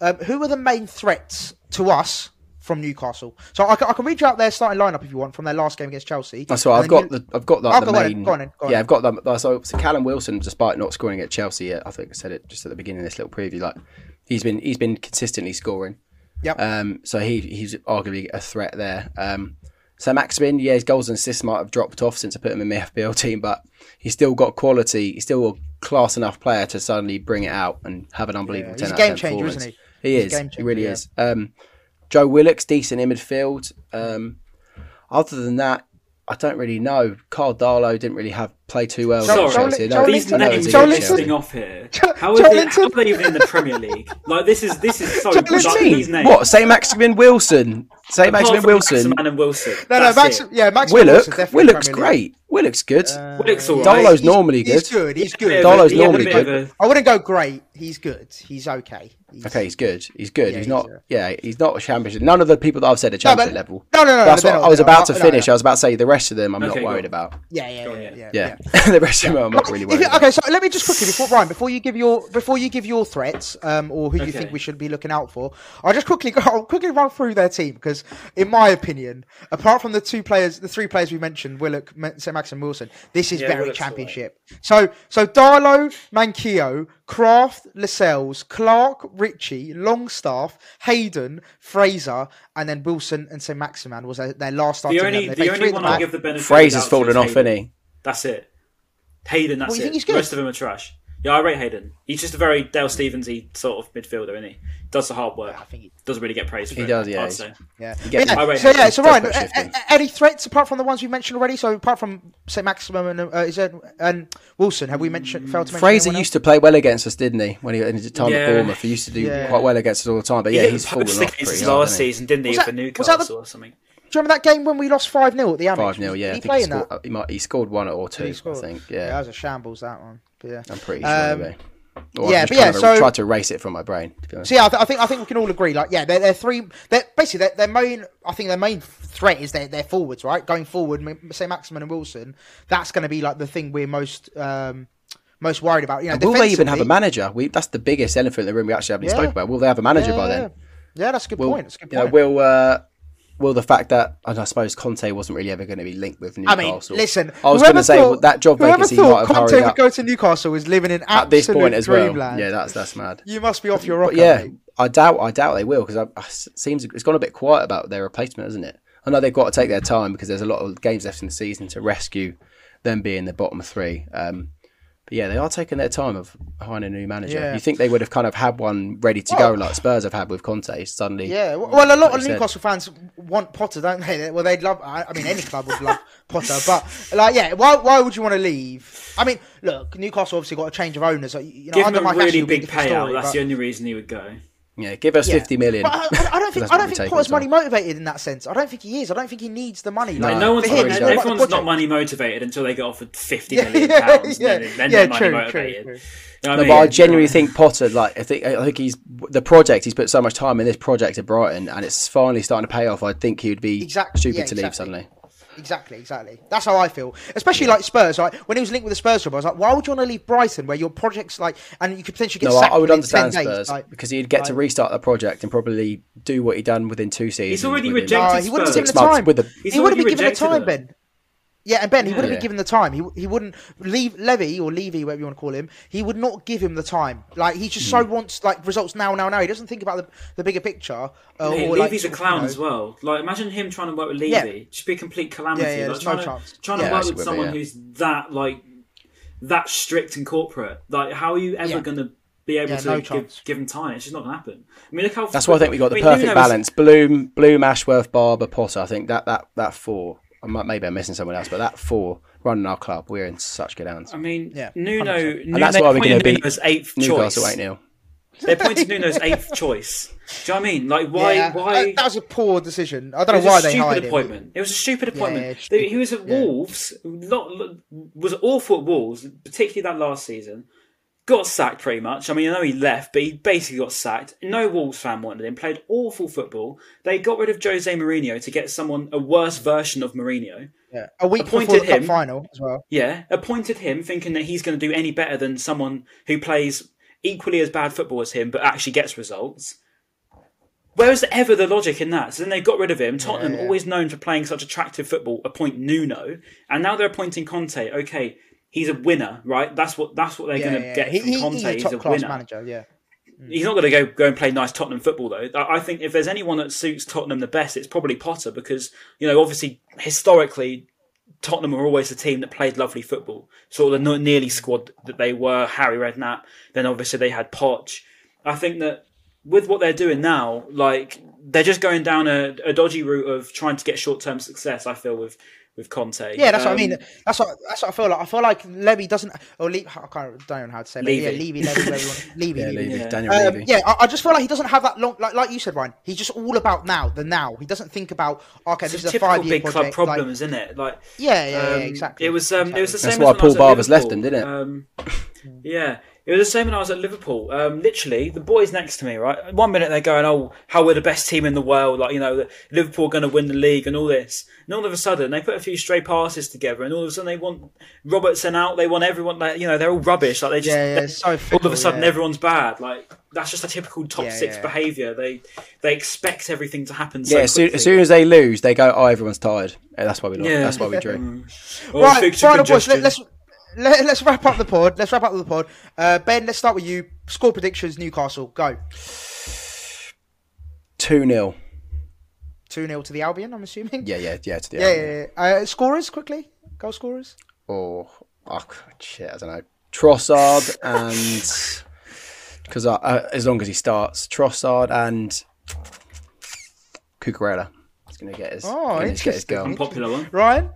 Um, who are the main threats to us? From Newcastle, so I can, I can read you out their starting lineup if you want from their last game against Chelsea. That's right. I've got you- the I've got like Oh, the go on main. go on go on yeah. I've got them. So, so Callum Wilson, despite not scoring at Chelsea yet, I think I said it just at the beginning of this little preview. Like he's been he's been consistently scoring. Yep. Um, so he he's arguably a threat there. Um, so Maximin, yeah, his goals and assists might have dropped off since I put him in my FPL team, but he's still got quality. He's still a class enough player to suddenly bring it out and have an unbelievable. Yeah, he's 10 a game 10 changer, isn't he? He He's is. game he really yeah. is. Um, Joe Willock's decent in midfield. Um, other than that, I don't really know. Karl Darlow didn't really have play too well. Joel- against Joel- Chelsea. Joel No, These Linton- names Joel are against Linton- listing off here. Jo- How are Joel they? How are they even in the Premier League? Like this is this is so. Joel but like, Linton. these names. What? Saint-Maximin Wilson. Say Apart Maximin Wilson. Maximin and Wilson. No, no, That's Max, yeah, Max Willock. definitely Willock's great. Willock's good. Willock's alright. Darlow's He's- normally He's good. good. He's good. Darlow's he had a normally good. of a- I wouldn't go great. He's good. He's okay. He's, Okay, he's good. He's good. Yeah, he's he's not. a- yeah, he's not a championship. None of the people that I've said are No, championship but- level. No, no, no. That's they're what I was about not. to finish. no. I was about to say the rest of them. I'm Okay, not worried about. Yeah, yeah, on, yeah, yeah. yeah. Yeah, the rest of them I'm not really worried you- about. okay, so let me just quickly before Ryan, before you give your before you give your threats, um, or who you think we should be looking out for, I'll just quickly go, I'll quickly run through their team because, in my opinion, apart from the two players, the three players we mentioned, Willock, St Max, and Wilson, this is Yeah, very Willock's championship. So, so Darlow, Manquillo, Krafth, Lascelles, Clark, Ritchie, Longstaff, Hayden, Fraser, and then Wilson and St Maximin was their, their last starting The only the only one I'll give the benefit. Fraser's doubt to fallen off, Hayden. isn't he? That's it. Hayden, that's Well, you it. think he's The rest of them are trash. Yeah, I rate Hayden. He's just a very Dale Stephensy sort of midfielder, isn't he? Does the hard work. I think he- doesn't really get praised. For He it, does, yeah, I'd he's- say. Yeah. gets- yeah. I rate So Hayden. yeah, so Does Ryan, a- a- any threats apart from the ones we mentioned already? So apart from Saint-Maximin and uh, is there, and Wilson, have we mentioned? Failed to mention Fraser used to play well against us, didn't he? When he in his time Yeah. at Bournemouth, he used to do Yeah. quite well against us all the time. But yeah, hit he's fallen off against pretty us hard. last hasn't season, didn't he, Was for that- was Newcastle that the- or something? Do you remember that game when we lost five 0 at the Amex? Five 0 yeah. Did I he think play he in that? scored, uh, he, might, he scored one or two. He I think. Yeah, that was a shambles that one. But yeah. I'm pretty sure. Um, anyway. Or yeah, but yeah, of so- tried to erase it from my brain. To be honest. So yeah, I, th- I think I think we can all agree. Like, yeah, they're, they're three. They're basically their, their main. I think their main threat is their, their forwards, right? Going forward, Saint-Maximin and Wilson. That's going to be like the thing we're most um, most worried about. You know, will they even have a manager? We, that's the biggest elephant in the room we actually haven't Yeah. spoken about. Will they have a manager Yeah, by then? yeah. That's a good Will, point. That's a good you know, will uh, will the fact that and I suppose Conte wasn't really ever going to be linked with Newcastle. I mean, listen. I was going to say well, that job vacancy might have Conte would go to Newcastle is living in at this point as well. dreamland. Yeah, that's that's mad. You must be off your rocker. But yeah, mate. I doubt I doubt they will because it seems it's gone a bit quiet about their replacement, hasn't it? I know they've got to take their time because there's a lot of games left in the season to rescue them being the bottom three. Um, but yeah, they are taking their time of hiring a new manager. Yeah. You think they would have kind of had one ready to Well- go like Spurs have had with Conte suddenly? Yeah, well, well, a lot like of you said. Newcastle fans want Potter, don't they? Well, they'd love. I I mean, any club would love Potter, but like, yeah, why? Why would you want to leave? I mean, look, Newcastle obviously got a change of owners. so, You know, Give him a Mike really Ashley would be a big payout. story, That's but- the only reason he would go. Yeah, give us Yeah. fifty million. But I, I, I don't think what I don't think Potter's money motivated in that sense. I don't think he is. I don't think he needs the money. No, Like, no one's for him, probably it's don't. all about the everyone's not money motivated until they get offered fifty Yeah, million pounds. yeah, then, then yeah, they're money true, motivated. true, true. You know No, I but I genuinely think Potter, like I think, I think he's the project. He's put so much time in this project at Brighton, and it's finally starting to pay off. I think he would be Exact- stupid yeah, to leave suddenly. Exactly, exactly. That's how I feel. Especially like Spurs. Like when he was linked with the Spurs job, I was like, why would you want to leave Brighton, where your project's like, and you could potentially get No, I, sacked I would within 10 understand days, Spurs like- because he'd get to restart the project and probably do what he'd done within two seasons. He's already within rejected No, he wouldn't have Spurs. given the time. the. He would have been given the time, it. Ben. Yeah, and Ben, he would have Yeah. been given the time. He he wouldn't leave Levy or Levy, whatever you want to call him. He would not give him the time. Like he just so Hmm. wants like results now, now, now. He doesn't think about the, the bigger picture. Uh, Mate, or, like, Levy's a clown you know- as well. Like, imagine him trying to work with Levy. Yeah. Just be a complete calamity. Yeah, yeah, like, trying no to, chance. Trying Yeah, to work with would be, someone yeah. who's that like that strict and corporate. Like, how are you ever Yeah. going to be able Yeah, to no give, give him time? It's just not going to happen. I mean, look how. That's why I think we got the mean, perfect balance: Bloom, Bloom, Ashworth, Barber, Potter. I think that that that four. I might, maybe I'm missing someone else, but that four running our club, we're in such good hands. I mean, Yeah, Nuno. 100%. Nuno that's why we're gonna appointed beat Nuno's eighth Newcastle choice. eight 0 They appointed Nuno's eighth choice. Do you know what I mean? Like, why? Yeah, why? uh, that was a poor decision. I don't know why a they stupid hired him. appointment. It was a stupid appointment. yeah, They- stupid. he was at Yeah. Wolves. Lot, lot- was awful at Wolves, particularly that last season. Got sacked pretty much. I mean, I know he left, but he basically got sacked. No Wolves fan wanted him. Played awful football. They got rid of Jose Mourinho to get someone a worse version of Mourinho. Yeah. A week Appointed before the cup him. final as well. Yeah, appointed him thinking that he's going to do any better than someone who plays equally as bad football as him, but actually gets results. Where is ever the logic in that? So then they got rid of him. Tottenham, yeah. always known for playing such attractive football, appoint Nuno, and now they're appointing Conte. Okay, he's a winner, right? That's what that's what they're Yeah, going to yeah. get He- from Conte. he's a He's top a class winner. manager. Yeah. Mm. He's not going to go go and play nice Tottenham football though. I I think if there's anyone that suits Tottenham the best, it's probably Potter because you know obviously historically Tottenham were always a team that played lovely football. Sort of the nearly squad that they were, Harry Redknapp. Then obviously they had Poch. I think that with what they're doing now, like they're just going down a, a dodgy route of trying to get short term success. I feel with with Conte. Yeah, that's what I Um, mean. That's what that's what I feel like. I feel like Levy doesn't or Le- I can't don't know how to say, it, but yeah, Levy. Levy, Levy, whatever Levy, Yeah, Levy. Levy, Yeah. Daniel Um, Levy. yeah, I, I just feel like he doesn't have that long, like like you said, Ryan. He's just all about now, the now. He doesn't think about okay, It's this a is a typical five year big project. club like- problem, isn't it? Like yeah, yeah, yeah, Um, exactly. It was um, it was the same. That's same. why as when Paul Barber's left Liverpool. him, didn't it? Um, yeah, it was the same when I was at Liverpool. Um, literally, the boys next to me, right? One minute they're going, "Oh, how we're the best team in the world," like you know, Liverpool are going to win the league and all this. And all of a sudden, they put a few stray passes together, and all of a sudden they want Robertson out. They want everyone. Like, you know, they're all rubbish. Like they just Yeah, yeah, so all of a sudden yeah. everyone's bad. Like that's just a typical top Yeah, six behaviour. They they expect everything to happen. So Yeah, as soon, quickly. as soon as they lose, they go, "Oh, everyone's tired." That's why we. Yeah. That's why we drew. Oh, right, final boys. Let, let's let, let's wrap up the pod. Let's wrap up the pod. Uh, ben, let's start with you. Score predictions: Newcastle. Go Two 0 two 0 to the Albion. I'm assuming. Yeah, yeah, yeah. To the yeah, yeah. yeah. Uh, scorers quickly. Goal scorers. Or oh, shit, I don't know. Trossard and because uh, uh, as long as he starts, Trossard and Cucurella. He's gonna get his. Oh, gonna get his goal. Unpopular one. Ryan.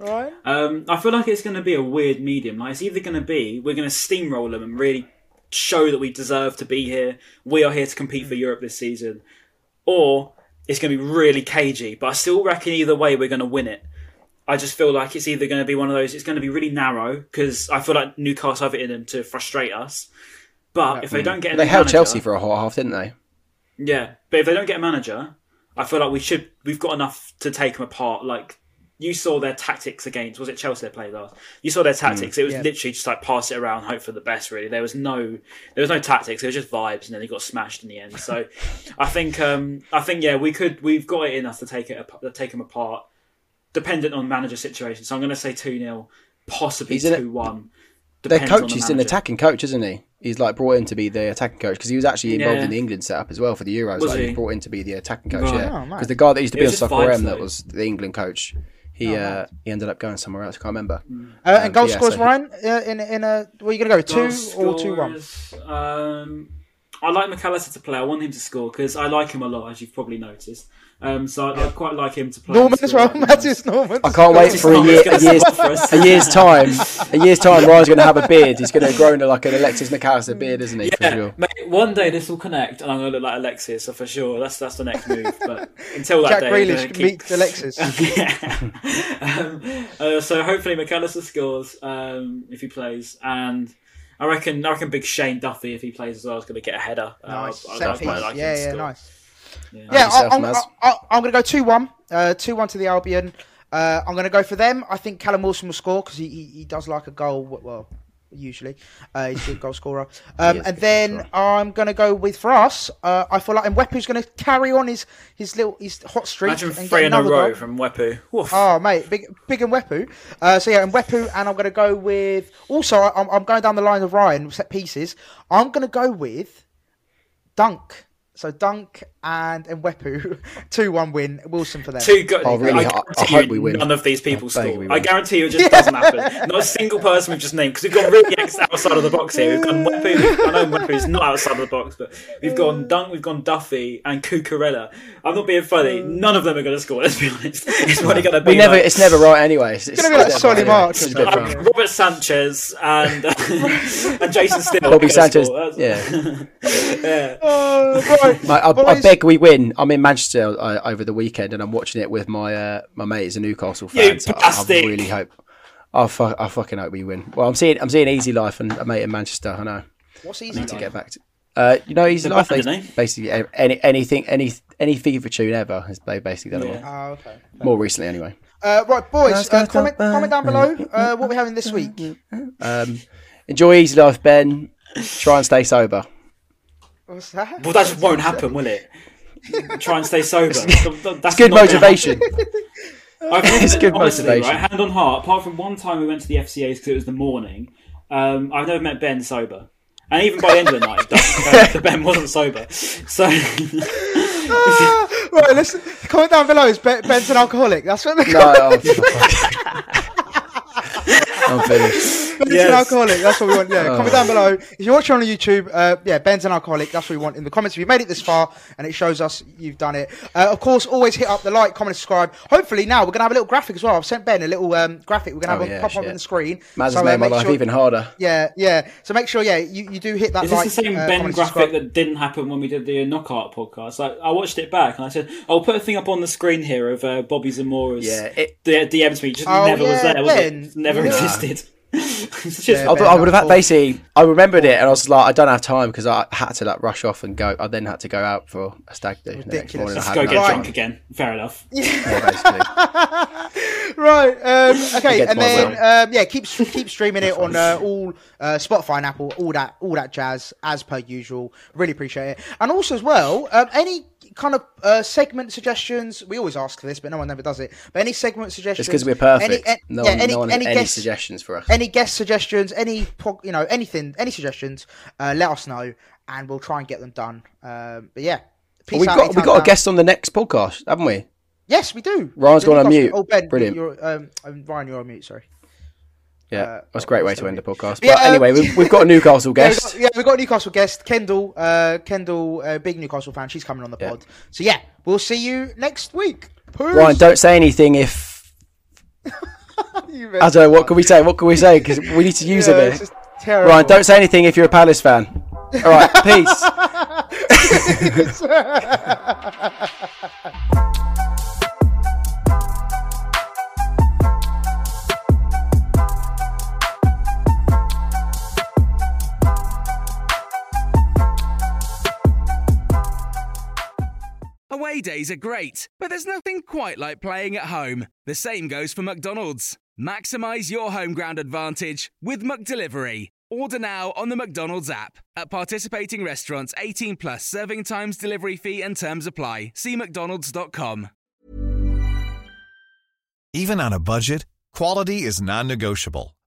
Ryan. Um, I feel like it's going to be a weird medium. Like it's either going to be we're going to steamroll them and really show that we deserve to be here. We are here to compete for Europe this season, or it's going to be really cagey. But I still reckon either way we're going to win it. I just feel like it's either going to be one of those. It's going to be really narrow because I feel like Newcastle have it in them to frustrate us. But if they don't get a They held manager- Chelsea for a whole half, didn't they? yeah, but if they don't get a manager, I feel like we should. We've got enough to take them apart. Like you saw their tactics against. Was it Chelsea they played last? You saw their tactics. It was Yeah. literally just like pass it around, hope for the best. Really, there was no, there was no tactics. It was just vibes, and then they got smashed in the end. So, I think, um, I think, yeah, we could. We've got it in us to take it, to take them apart, dependent on manager situation. So I'm going to say two 0 possibly He's in it- two one. Their coach is an attacking coach, isn't he? He's like brought in to be the attacking coach because he was actually involved Yeah. in the England setup as well for the Euros. Was like, he? he? brought in to be the attacking coach. Right. Yeah, Oh, because nice. the guy that used to be on was Soccer AM that was the England coach. He uh, he ended up going somewhere else. I can't remember. Uh, and goal yeah, scorers, so he- Ryan. Uh, in in a. Where are you going to go? Two Goal or two one? Um, I like Mac Allister to play. I want him to score because I like him a lot, as you've probably noticed. Um, so I'd, I'd quite like him to play. Normann as well. That'd. Mathias Normann. I can't wait for a, year, a year's spot for us. a year's time. A year's time, Ryan's going to have a beard. He's going to grow into like an Alexis Mac Allister beard, isn't he? For Yeah, sure. mate, one day this will connect, and I'm going to look like Alexis, so for sure. That's that's the next move. But until that Jack day, I'm Grealish keep- meets Alexis. yeah. um, uh, so hopefully Mac Allister scores um, if he plays, and I reckon I reckon Big Shane Duffy if he plays as well is going to get a header. Nice. Uh, I'd- Set I'd like yeah, yeah, score. nice. Yeah. Yeah, yourself, I, I'm, Maz? I, I'm going to go 2 1. Uh, 2 1 to the Albion. Uh, I'm going to go for them. I think Callum Wilson will score because he, he, he does like a goal. Well, usually. Uh, he's a good goal scorer. Um, and then I'm going to go with, for us, uh, I feel like Mwepu's going to carry on his, his little his hot streak. Imagine and get three in a row goal. from Wepu. Woof. Oh, mate, big, big and Wepu. Uh, so yeah, and Wepu, and I'm going to go with. Also, I- I'm, I'm going down the line of Ryan set pieces. I'm going to go with Dunk. So Dunk and Mwepu, two one win. Wilson for them. Two go- Oh, really? I, I- I guarantee hope you we win. None of these people I score. I guarantee you it just doesn't happen. Not a single person we've just named because we've gone really ex- outside of the box here. We've gone Wepu. I know Wepu is not outside of the box, but we've gone Dunk, we've gone Duffy, and Cucurella. I'm not being funny. None of them are going to score. Let's be honest. It's probably going to be never. like, It's never right anyway. It's, gonna be like it's Solly right, March It's or a bit something. fun. Robert Sanchez and and Jason Steele. Bobby Sanchez. Yeah. yeah. Oh, right. Mate, I, I beg we win. I'm in Manchester uh, over the weekend, and I'm watching it with my uh, my mate. is a Newcastle fan. So I, I really hope. I, fu- I fucking hope we win. Well, I'm seeing I'm seeing Easy Life and a mate in Manchester. I know. What's easy? to get back to. Uh, you know, Easy The Life. band, They, basically, a- any anything, any any FIFA tune ever has they basically done it Yeah. Oh, okay. more. More recently, anyway. Uh, right, boys. Uh, comment, top, comment down below uh, what we're having this week. Um, enjoy Easy Life, Ben. Try and stay sober. What's that? Well, that just won't happen, will it? Try and stay sober. That's It's good motivation. I've It's good honestly, motivation. Right, hand on heart. Apart from one time we went to the FCA's because it was the morning, um, I've never met Ben sober. And even by the end of the night, it does. Ben wasn't sober. So, Ah, right, listen. Comment down below. Is Ben, Ben's an alcoholic? That's what the no, oh. I'm finished. Ben's an alcoholic. That's what we want. Yeah, Oh. comment down below. If you're watching on YouTube, uh, yeah, Ben's an alcoholic. That's what we want in the comments. If you made it this far and it shows us you've done it, uh, of course, always hit up the like, comment, subscribe. Hopefully, now we're gonna have a little graphic as well. I've sent Ben a little um, graphic. We're gonna have Oh, a yeah, pop up on the screen. Maz So, has uh, made my make life sure- even harder. Yeah, yeah. So make sure, yeah, you, you do hit that is this the same uh, Ben graphic subscribe. that didn't happen when we did the knockout podcast? Like, I watched it back and I said, "I'll put a thing up on the screen here of uh, Bobby Zamora's Yeah, it- D- DMs me. Just Oh, never was there. Was Ben. it? Never Yeah. existed." It's just- I, I would have had basically. I remembered it, and I was like, I don't have time because I had to like rush off and go. I then had to go out for a stag do next Ridiculous. morning. Let's go get Right. drunk time. again. Fair enough. Yeah, basically. Right. Um, okay, and then um, yeah, keep keep streaming it on uh, all uh, Spotify and Apple, all that all that jazz as per usual. Really appreciate it. And also as well, um, any kind of uh, segment suggestions. We always ask for this, but no one ever does it. But any segment suggestions? It's because we're perfect. Any, no, yeah, one, any, no one has any, any guest, suggestions for us. any guest suggestions, any you know anything, any suggestions, uh, let us know, and we'll try and get them done. Um, but yeah, peace we've out, got we've got a guest on the next podcast, haven't we? Yes, we do. Ryan's gone on mute. Oh, Ben, Brilliant. You're, um, um, Ryan, you're on mute. Sorry. Yeah, Uh, that's a great way to end the podcast. Yeah, but um, anyway, we've, we've got a Newcastle guest. yeah, we've got a Newcastle guest, Kendall. Uh, Kendall, uh, big Newcastle fan. She's coming on the Yeah. pod. So yeah, we'll see you next week. Peace. Ryan, don't say anything if I don't know what can we say. What can we say? Because we need to use Yeah, it. it's terrible. Ryan, don't say anything if you're a Palace fan. All right, peace. Days are great, but there's nothing quite like playing at home. The same goes for McDonald's. Maximize your home ground advantage with McDelivery. Order now on the McDonald's app. At participating restaurants, 18 plus serving times, delivery fee, and terms apply. See McDonald's.com. Even on a budget, quality is non-negotiable.